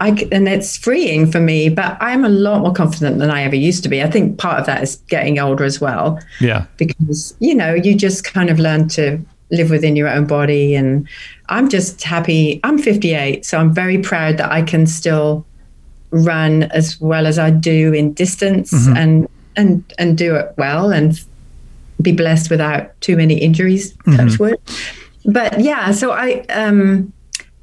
I, and it's freeing for me, but I'm a lot more confident than I ever used to be. I think part of that is getting older as well. Yeah. because you know you just kind of learn to live within your own body and i'm just happy. I'm 58 so i'm very proud that i can still run as well as i do in distance and and and do it well and be blessed without too many injuries touch wood. But yeah so i um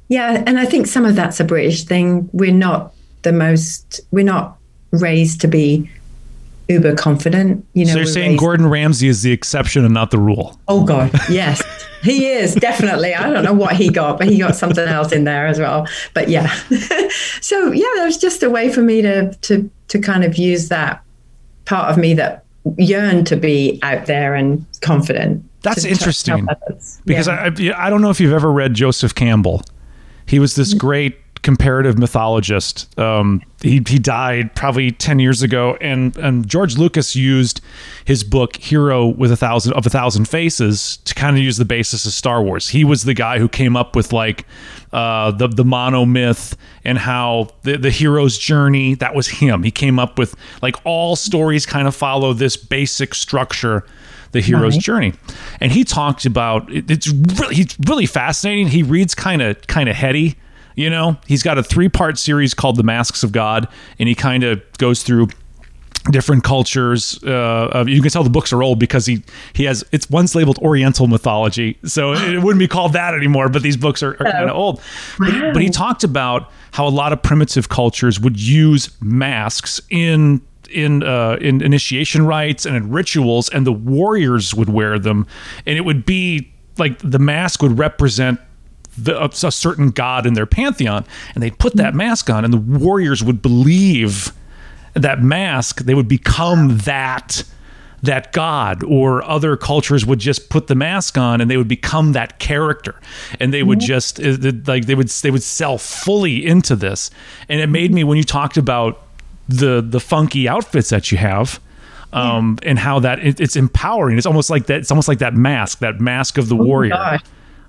yeah and i think some of that's a british thing we're not the most we're not raised to be uber confident you know So you're saying raised- Gordon Ramsay is the exception and not the rule? Oh God, yes, he is definitely. I don't know what he got, but he got something else in there as well. But yeah, so yeah, that was just a way for me to to to kind of use that part of me that yearned to be out there and confident. That's interesting because Yeah. I, I don't know if you've ever read Joseph Campbell. He was this great comparative mythologist. Um, he he died probably ten years ago, and and George Lucas used his book Hero with a thousand of a thousand faces to kind of use the basis of Star Wars. He was the guy who came up with like uh, the the mono myth and how the the hero's journey. That was him. He came up with like all stories kind of follow this basic structure the hero's Right. journey and he talked about it, it's really he's really fascinating he reads kind of kind of heady you know he's got a three part series called the masks of god and he kind of goes through different cultures uh, of, you can tell the books are old because he he has it's one's labeled oriental mythology. So it wouldn't be called that anymore but these books are, are kind of old. But, but he talked about how a lot of primitive cultures would use masks in in uh, in initiation rites and in rituals, and the warriors would wear them, and it would be like the mask would represent the, a, a certain god in their pantheon, and they'd put that mask on, and the warriors would believe that mask, they would become that that god or other cultures would just put the mask on and they would become that character. And they would just uh, like they would they would sell fully into this. And it made me when you talked about the the funky outfits that you have um and how that it, it's empowering. It's almost like that it's almost like that mask that mask of the warrior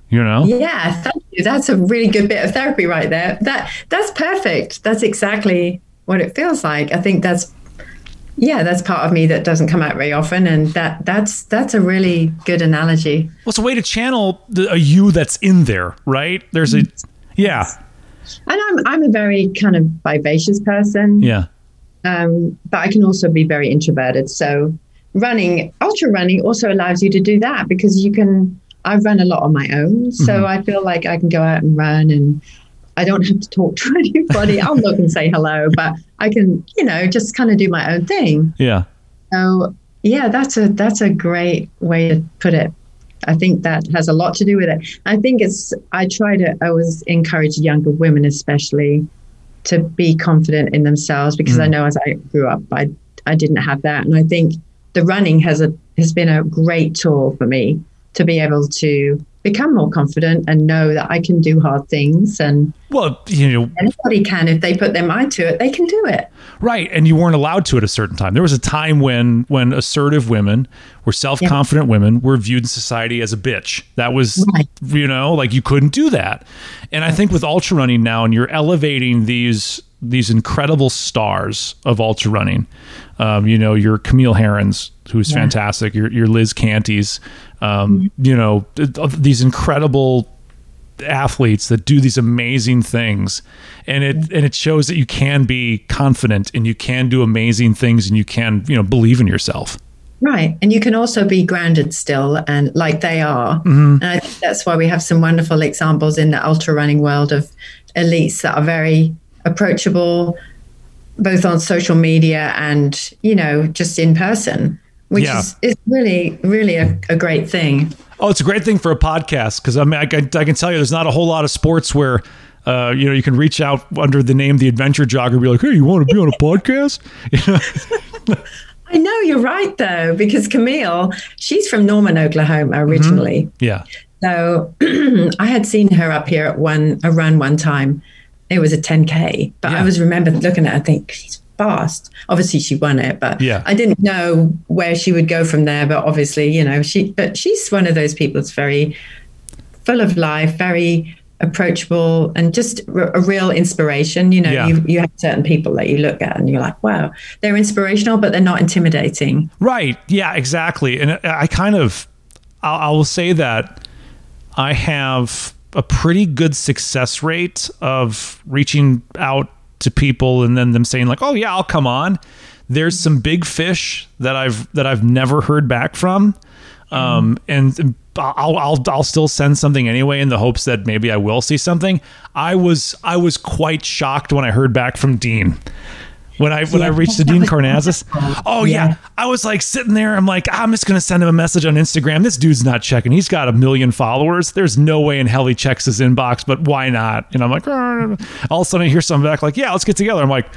you know? Yeah, thank you. That's a really good bit of therapy right there. That that's perfect. That's exactly what it feels like. I think that's yeah, that's part of me that doesn't come out very often, and that that's that's a really good analogy. well it's a way to channel the, a you that's in there right there's a yeah And I'm I'm a very kind of vivacious person, yeah um, but I can also be very introverted. So running, ultra running, also allows you to do that because you can. I run a lot on my own, so I feel like I can go out and run, and I don't have to talk to anybody. I'll look and say hello, but I can, you know, just kind of do my own thing. yeah So yeah, that's a that's a great way to put it. I think that has a lot to do with it. I think it's I try to always encourage younger women especially to be confident in themselves because I mm. know as I grew up I I didn't have that and I think the running has a has been a great tool for me to be able to become more confident and know that I can do hard things and well you know anybody can if they put their mind to it they can do it. Right, and you weren't allowed to at a certain time. There was a time when when assertive women, were self-confident women, were viewed in society as a bitch. That was Right. you know, like you couldn't do that. And I think with ultra running now and you're elevating these these incredible stars of ultra running. Um, you know, your Camille Herrons, who's fantastic, your your Liz Canties, um, you know, th- th- these incredible athletes that do these amazing things. And it and it shows that you can be confident and you can do amazing things and you can you know believe in yourself. Right. And you can also be grounded still and like they are. And I think that's why we have some wonderful examples in the ultra running world of elites that are very approachable, both on social media and, you know, just in person, which Yeah. is, is really, really a, a great thing. oh it's a great thing for a podcast because i mean I, can- I can tell you there's not a whole lot of sports where uh, you know you can reach out under the name the adventure jogger and be like hey you want to be on a podcast I know you're right, though, because Camille, she's from Norman, Oklahoma originally. yeah So I had seen her up here at one a run one time. It was a 10k, but Yeah. I was remember looking at her, I think she's fast. Obviously, she won it, but Yeah. I didn't know where she would go from there. But obviously, you know, she but she's one of those people that's very full of life, very approachable, and just r- a real inspiration. You know, Yeah. you you have certain people that you look at and you're like, wow, they're inspirational, but they're not intimidating. Right. Yeah, exactly. And I kind of, I'll, I will say that I have a pretty good success rate of reaching out to people and then them saying like, "Oh yeah, I'll come on." There's some big fish that I've that I've never heard back from, um, and I'll, I'll I'll still send something anyway in the hopes that maybe I will see something. I was I was quite shocked when I heard back from Dean when I when I reached the Dean Karnazes. Oh yeah. Yeah. I was like sitting there. I'm like, I'm just gonna send him a message on Instagram. This dude's not checking. He's got a million followers. There's no way in hell he checks his inbox. But why not? And I'm like, "Arr." all of a sudden I hear something back like, yeah, let's get together. I'm like,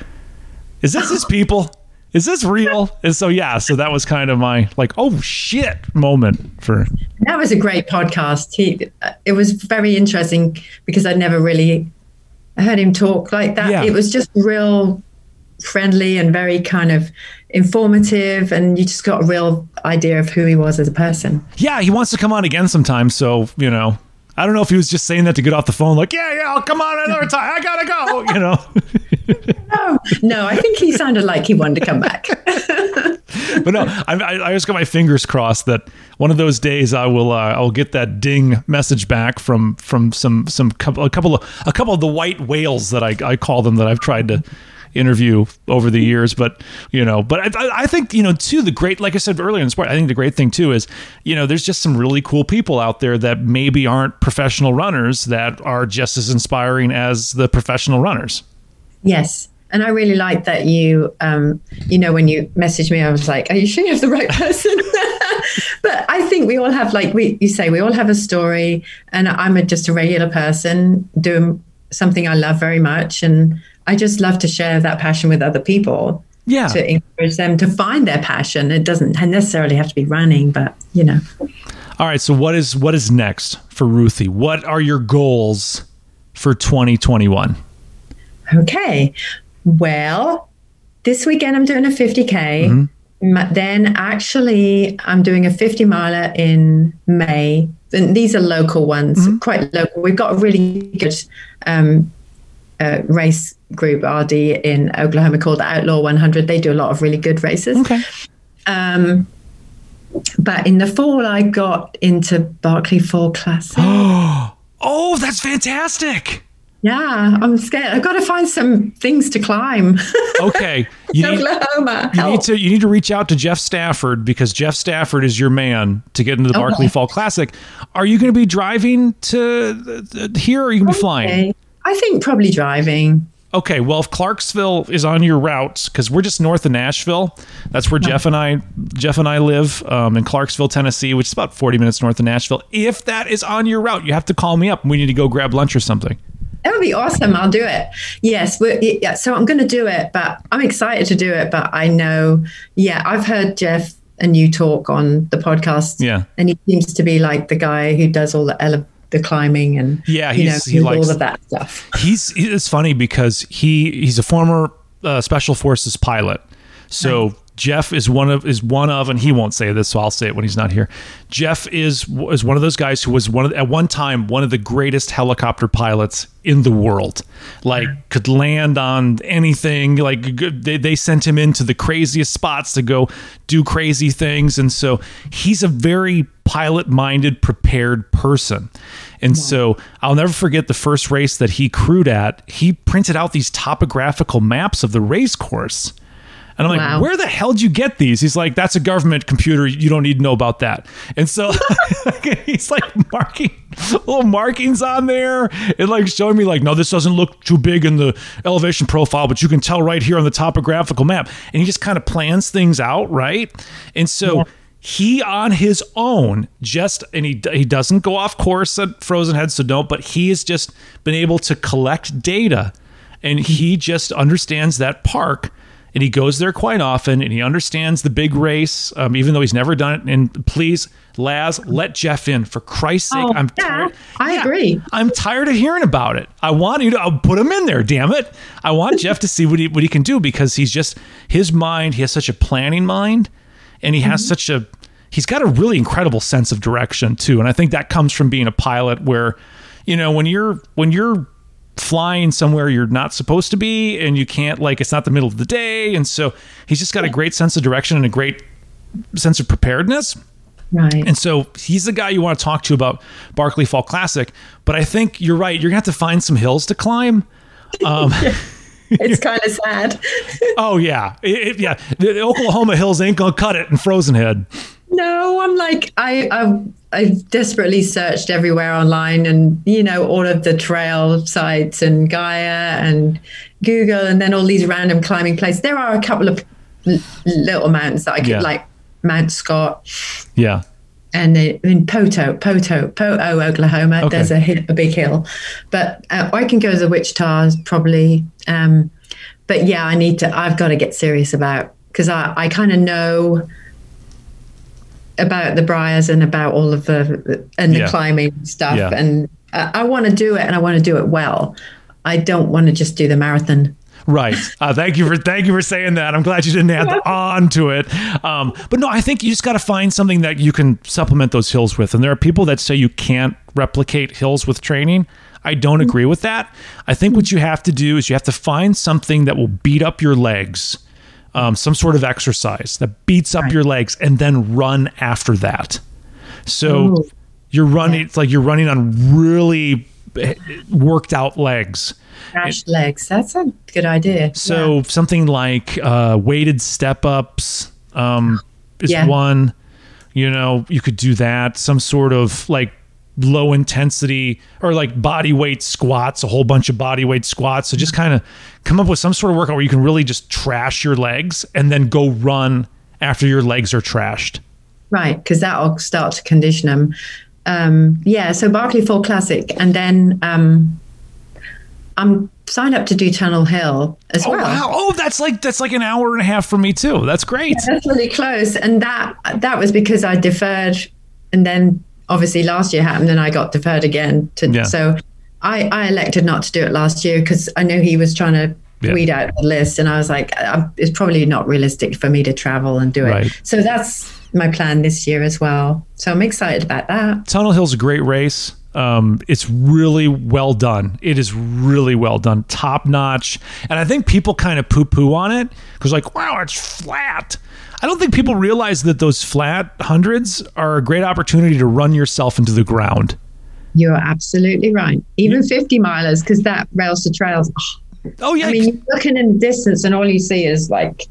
is this his people? is this real? And so yeah, so that was kind of my like, oh shit moment for That was a great podcast. He, it was very interesting because I'd never really heard him talk like that. Yeah. It was just real friendly and very kind of informative, and you just got a real idea of who he was as a person. Yeah, he wants to come on again sometime, so you know. I don't know if he was just saying that to get off the phone, like, yeah, yeah, I'll come on another time. I gotta go, you know. Oh no, I think he sounded like he wanted to come back. but no, I, I, I just got my fingers crossed that one of those days I will uh, I'll get that ding message back from from some some couple a couple of a couple of the white whales that I, I call them that I've tried to interview over the years but you know but I, I- think you know too the great like i said earlier in the sport i think the great thing too is you know there's just some really cool people out there that maybe aren't professional runners that are just as inspiring as the professional runners Yes. And I really like that you, um, you know, when you messaged me, I was like, are you sure you have the right person? but I think we all have, like we, you say, we all have a story. And I'm a, just a regular person doing something I love very much. And I just love to share that passion with other people yeah to encourage them to find their passion. It doesn't necessarily have to be running, but, you know. all right so what is what is next for ruthie what are your goals for 2021 Okay. Well, this weekend I'm doing a 50K. Ma- Then actually, I'm doing a 50 miler in May. And these are local ones, quite local. We've got a really good um, uh, race group, RD, in Oklahoma called Outlaw 100. They do a lot of really good races. okay Um, but in the fall, I got into Barkley Fall Classic. oh that's fantastic yeah, I'm scared. I've got to find some things to climb. okay you need, Oklahoma. You need to you need to reach out to Jeff Stafford because Jeff Stafford is your man to get into the Barkley Okay. Fall Classic. Are you going to be driving to uh, here or are you going to be flying? I think probably driving. Okay, well if Clarksville is on your route cuz we're just north of Nashville, that's where Jeff and I Jeff and I live um, in Clarksville, Tennessee, which is about 40 minutes north of Nashville. If that is on your route, you have to call me up and we need to go grab lunch or something. That would be awesome. I'll do it. Yes. We're, yeah. So I'm going to do it, but I'm excited to do it. But I know, yeah, I've heard Jeff and you talk on the podcast. Yeah. And he seems to be like the guy who does all the ele- the climbing and Yeah, you know, he's- he likes- all of that stuff. he's it's funny because he he's a former uh, special forces pilot. So jeff is one of is one of and he won't say this so i'll say it when he's not here. Jeff is is one of those guys who was one of at one time one of the greatest helicopter pilots in the world. Like could land on anything like they, they sent him into the craziest spots to go do crazy things. And so he's a very pilot minded prepared person and so I'll never forget the first race that he crewed at. He printed out these topographical maps of the race course. And I'm like, Wow. where the hell did you get these? He's like, that's a government computer. You don't need to know about that. And so he's like marking little markings on there and like showing me like, no, this doesn't look too big in the elevation profile, but you can tell right here on the topographical map. And he just kind of plans things out, right? And so he on his own just and he he doesn't go off course at Frozen Head, so don't. But he has just been able to collect data, and he just understands that park. And he goes there quite often, and he understands the big race, um, even though he's never done it. And please, Laz, let Jeff in for Christ's sake. Oh, I'm yeah, tired. I agree. I'm tired of hearing about it. I want you to I'll put him in there. Damn it! I want Jeff to see what he what he can do because he's just his mind. He has such a planning mind, and he has such a he's got a really incredible sense of direction too. And I think that comes from being a pilot, where you know when you're when you're flying somewhere you're not supposed to be and you can't like it's not the middle of the day and so he's just got a great sense of direction and a great sense of preparedness Right. and so he's the guy you want to talk to about Barkley Fall Classic. But I think you're right. You're going to have to find some hills to climb. Um, it's kind of sad. oh, yeah. It- it- yeah. The Oklahoma hills ain't to cut it in Frozen Head. No, I'm like I I I've desperately searched everywhere online and you know all of the trail sites and Gaia and Google and then all these random climbing places. There are a couple of l- little mountains that I could Yeah. like Mount Scott Yeah. And in Poteau, Poteau, Poteau, Oklahoma. Okay. There's a, a big hill, but uh, I can go to the Wichita's probably. Um, but yeah, I need to. I've got to get serious about because I, I kind of know about the briars and about all of the and the Yeah. climbing stuff Yeah. and I, I want to do it and I want to do it well. I don't want to just do the marathon. Right. Uh, thank you for thank you for saying that. I'm glad you didn't add the on to it. Um, but no, I think you just got to find something that you can supplement those hills with. And there are people that say you can't replicate hills with training. I don't agree with that. I think what you have to do is you have to find something that will beat up your legs, um, some sort of exercise that beats up Right. your legs, and then run after that. So Ooh. you're running. It's like you're running on really worked out legs. Legs. That's a good idea. So something like uh, weighted step ups um, is Yeah. one. You know, you could do that. Some sort of like low intensity or like body weight squats, a whole bunch of body weight squats. So just kind of come up with some sort of workout where you can really just trash your legs and then go run after your legs are trashed. Right, because that'll start to condition them. Um, yeah, so Barkley Fall Classic, and then um, I'm signed up to do Tunnel Hill as Oh well. wow! Oh, that's like that's like an hour and a half for me too. That's great. That's really close, and that that was because I deferred, and then obviously last year happened, and I got deferred again. To Yeah. so, I I elected not to do it last year because I knew he was trying to. Yeah. Weed out the list, and I was like, uh, it's probably not realistic for me to travel and do it. Right. So that's my plan this year as well. So I'm excited about that. Tunnel Hill's a great race. Um, it's really well done. It is really well done, top notch. And I think people kind of poo poo on it because, like, wow, it's flat. I don't think people realize that those flat hundreds are a great opportunity to run yourself into the ground. You're absolutely right. Even 50 milers, because that rails to trails. oh, Oh yeah, I mean, you're looking in the distance and all you see is like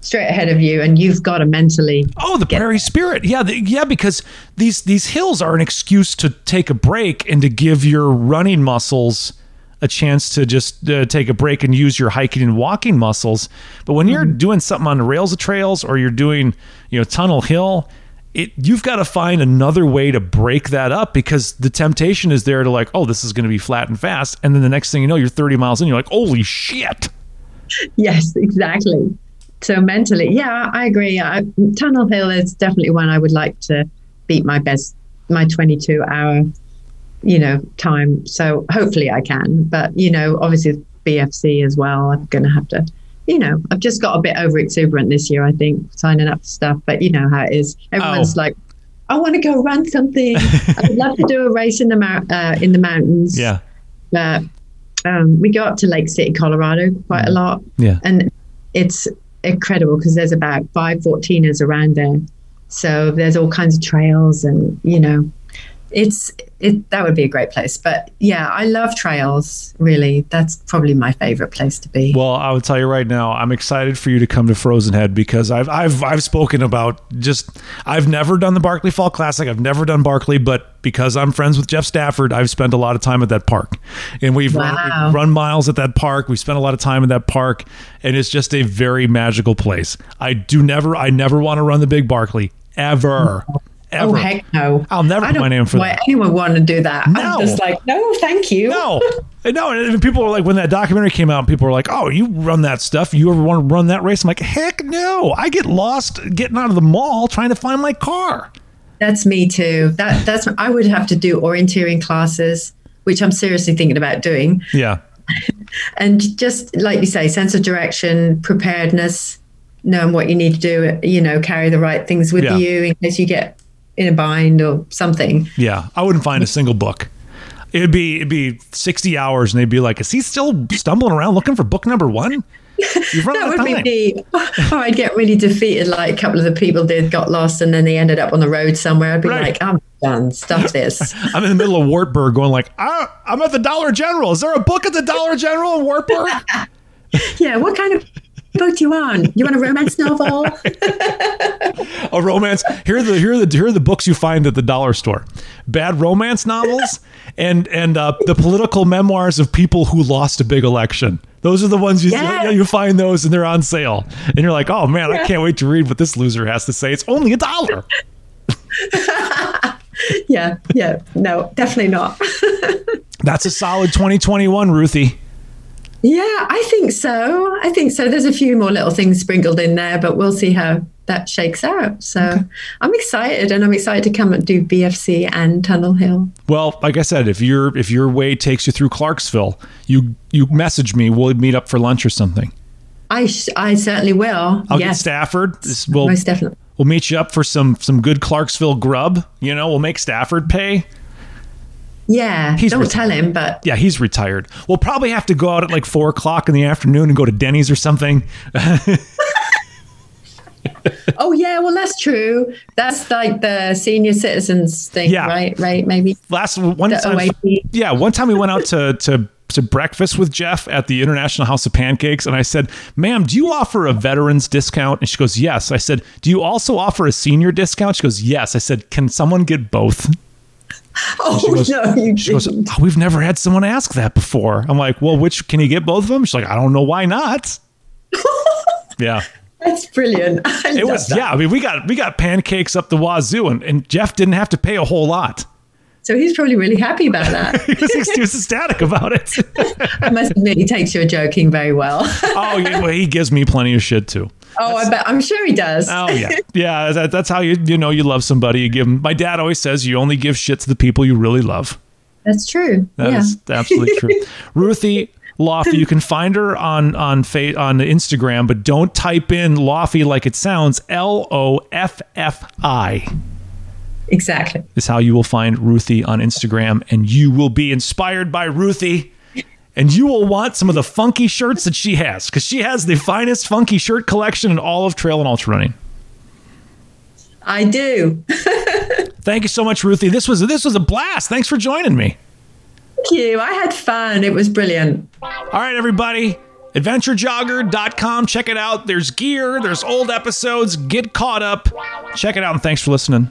straight ahead of you, and you've got to mentally. Oh, the prairie spirit. Yeah, the, yeah, because these these hills are an excuse to take a break and to give your running muscles a chance to just uh, take a break and use your hiking and walking muscles. But when you're doing something on the rails of trails or you're doing, you know, tunnel hill, it you've got to find another way to break that up because the temptation is there to like, oh, this is going to be flat and fast, and then the next thing you know, you're 30 miles in, you're like, holy shit. Yes, exactly. So mentally, yeah, I agree. I, Tunnel Hill is definitely one I would like to beat my best, my 22 hour, you know, time. So hopefully I can. But you know, obviously BFC as well. I'm going to have to. You know, I've just got a bit over exuberant this year. I think signing up for stuff, but you know how it is. Everyone's Oh. like, "I want to go run something. I'd love to do a race in the mou- uh, in the mountains." Yeah. but um, we go up to Lake City, Colorado, quite a lot, Yeah. and it's incredible because there's about five 14ers around there. So there's all kinds of trails, and you know, it's it that would be a great place. But yeah, I love trails. Really, that's probably my favorite place to be. Well, I would tell you right now, I'm excited for you to come to Frozen Head because I've I've I've spoken about just I've never done the Barkley Fall Classic. I've never done Barkley, but because I'm friends with Jeff Stafford, I've spent a lot of time at that park, and we've, run, we've run miles at that park. We spent a lot of time in that park, and it's just a very magical place. I do never I never want to run the Big Barkley ever. Oh, ever. Oh heck no! I'll never I put my name for why that. anyone want to do that? No. I'm just like, no, thank you. No, no. And people were like, when that documentary came out, people were like, "Oh, you run that stuff? You ever want to run that race?" I'm like, "Heck no! I get lost getting out of the mall trying to find my car." That's me too. That that's I would have to do orienteering classes, which I'm seriously thinking about doing. Yeah, And just like you say, sense of direction, preparedness, knowing what you need to do, you know, carry the right things with Yeah. you in case you get in a bind or something. yeah. I wouldn't find a single book. It'd be it'd be sixty hours, and they'd be like, "Is he still stumbling around looking for book number one?" That would be me. Or I'd get really defeated like a couple of the people did, got lost and then they ended up on the road somewhere. I'd be Right. like, I'm done, stuff this. I'm in the middle of Wartburg, going like, "I'm at the Dollar General. Is there a book at the Dollar General in Wartburg?" yeah, what kind of boat do you want? You want a romance novel? a romance. Here are the here are the here are the books you find at the dollar store. Bad romance novels and and uh, the political memoirs of people who lost a big election. Those are the ones you Yes. you find those and they're on sale. And you're like, oh man, I can't wait to read what this loser has to say. It's only a dollar. yeah, yeah. No, definitely not. That's a solid 2021, Ruthie. Yeah, I think so. I think so. There's a few more little things sprinkled in there, but we'll see how that shakes out. So okay. I'm excited, and I'm excited to come and do BFC and Tunnel Hill. Well, like I said, if your if your way takes you through Clarksville, you you message me. We'll meet up for lunch or something. I sh- I certainly will. I'll yes. get Stafford. we'll, Most definitely. We'll meet you up for some some good Clarksville grub. You know, we'll make Stafford pay. Yeah, he's don't retired. tell him, but yeah, he's retired. We'll probably have to go out at like four o'clock in the afternoon and go to Denny's or something. oh yeah, well that's true. That's like the senior citizens thing, yeah. right? Right, maybe. Last one time, yeah, one time we went out to to to breakfast with Jeff at the International House of Pancakes, and I said, "Ma'am, do you offer a veterans discount?" And she goes, "Yes." I said, "Do you also offer a senior discount?" She goes, "Yes." I said, "Can someone get both?" Oh goes, no, you she goes, oh, "We've never had someone ask that before." I'm like, "Well, which can you get both of them?" She's like, "I don't know why not." yeah. That's brilliant. I it was that. yeah. I mean, we got we got pancakes up the wazoo, and, and Jeff didn't have to pay a whole lot. So he's probably really happy about that. he, was, he ecstatic about it. I must admit, he takes your joking very well. oh, yeah, well, he gives me plenty of shit too. Oh, that's, I bet. I'm sure he does. Oh yeah, yeah. That, that's how you you know you love somebody. You give them. My dad always says you only give shit to the people you really love. That's true. That yeah. is absolutely true. Ruthie, Loffi. You can find her on on fa- on Instagram, but don't type in Laufey like it sounds. L O F F I. Exactly. Is how you will find Ruthie on Instagram, and you will be inspired by Ruthie, and you will want some of the funky shirts that she has because she has the finest funky shirt collection in all of trail and ultra running. I do. Thank you so much, Ruthie. This was this was a blast. Thanks for joining me. Thank you. I had fun. It was brilliant. All right, everybody. AdventureJogger.com. Check it out. There's gear, there's old episodes. Get caught up. Check it out, and thanks for listening.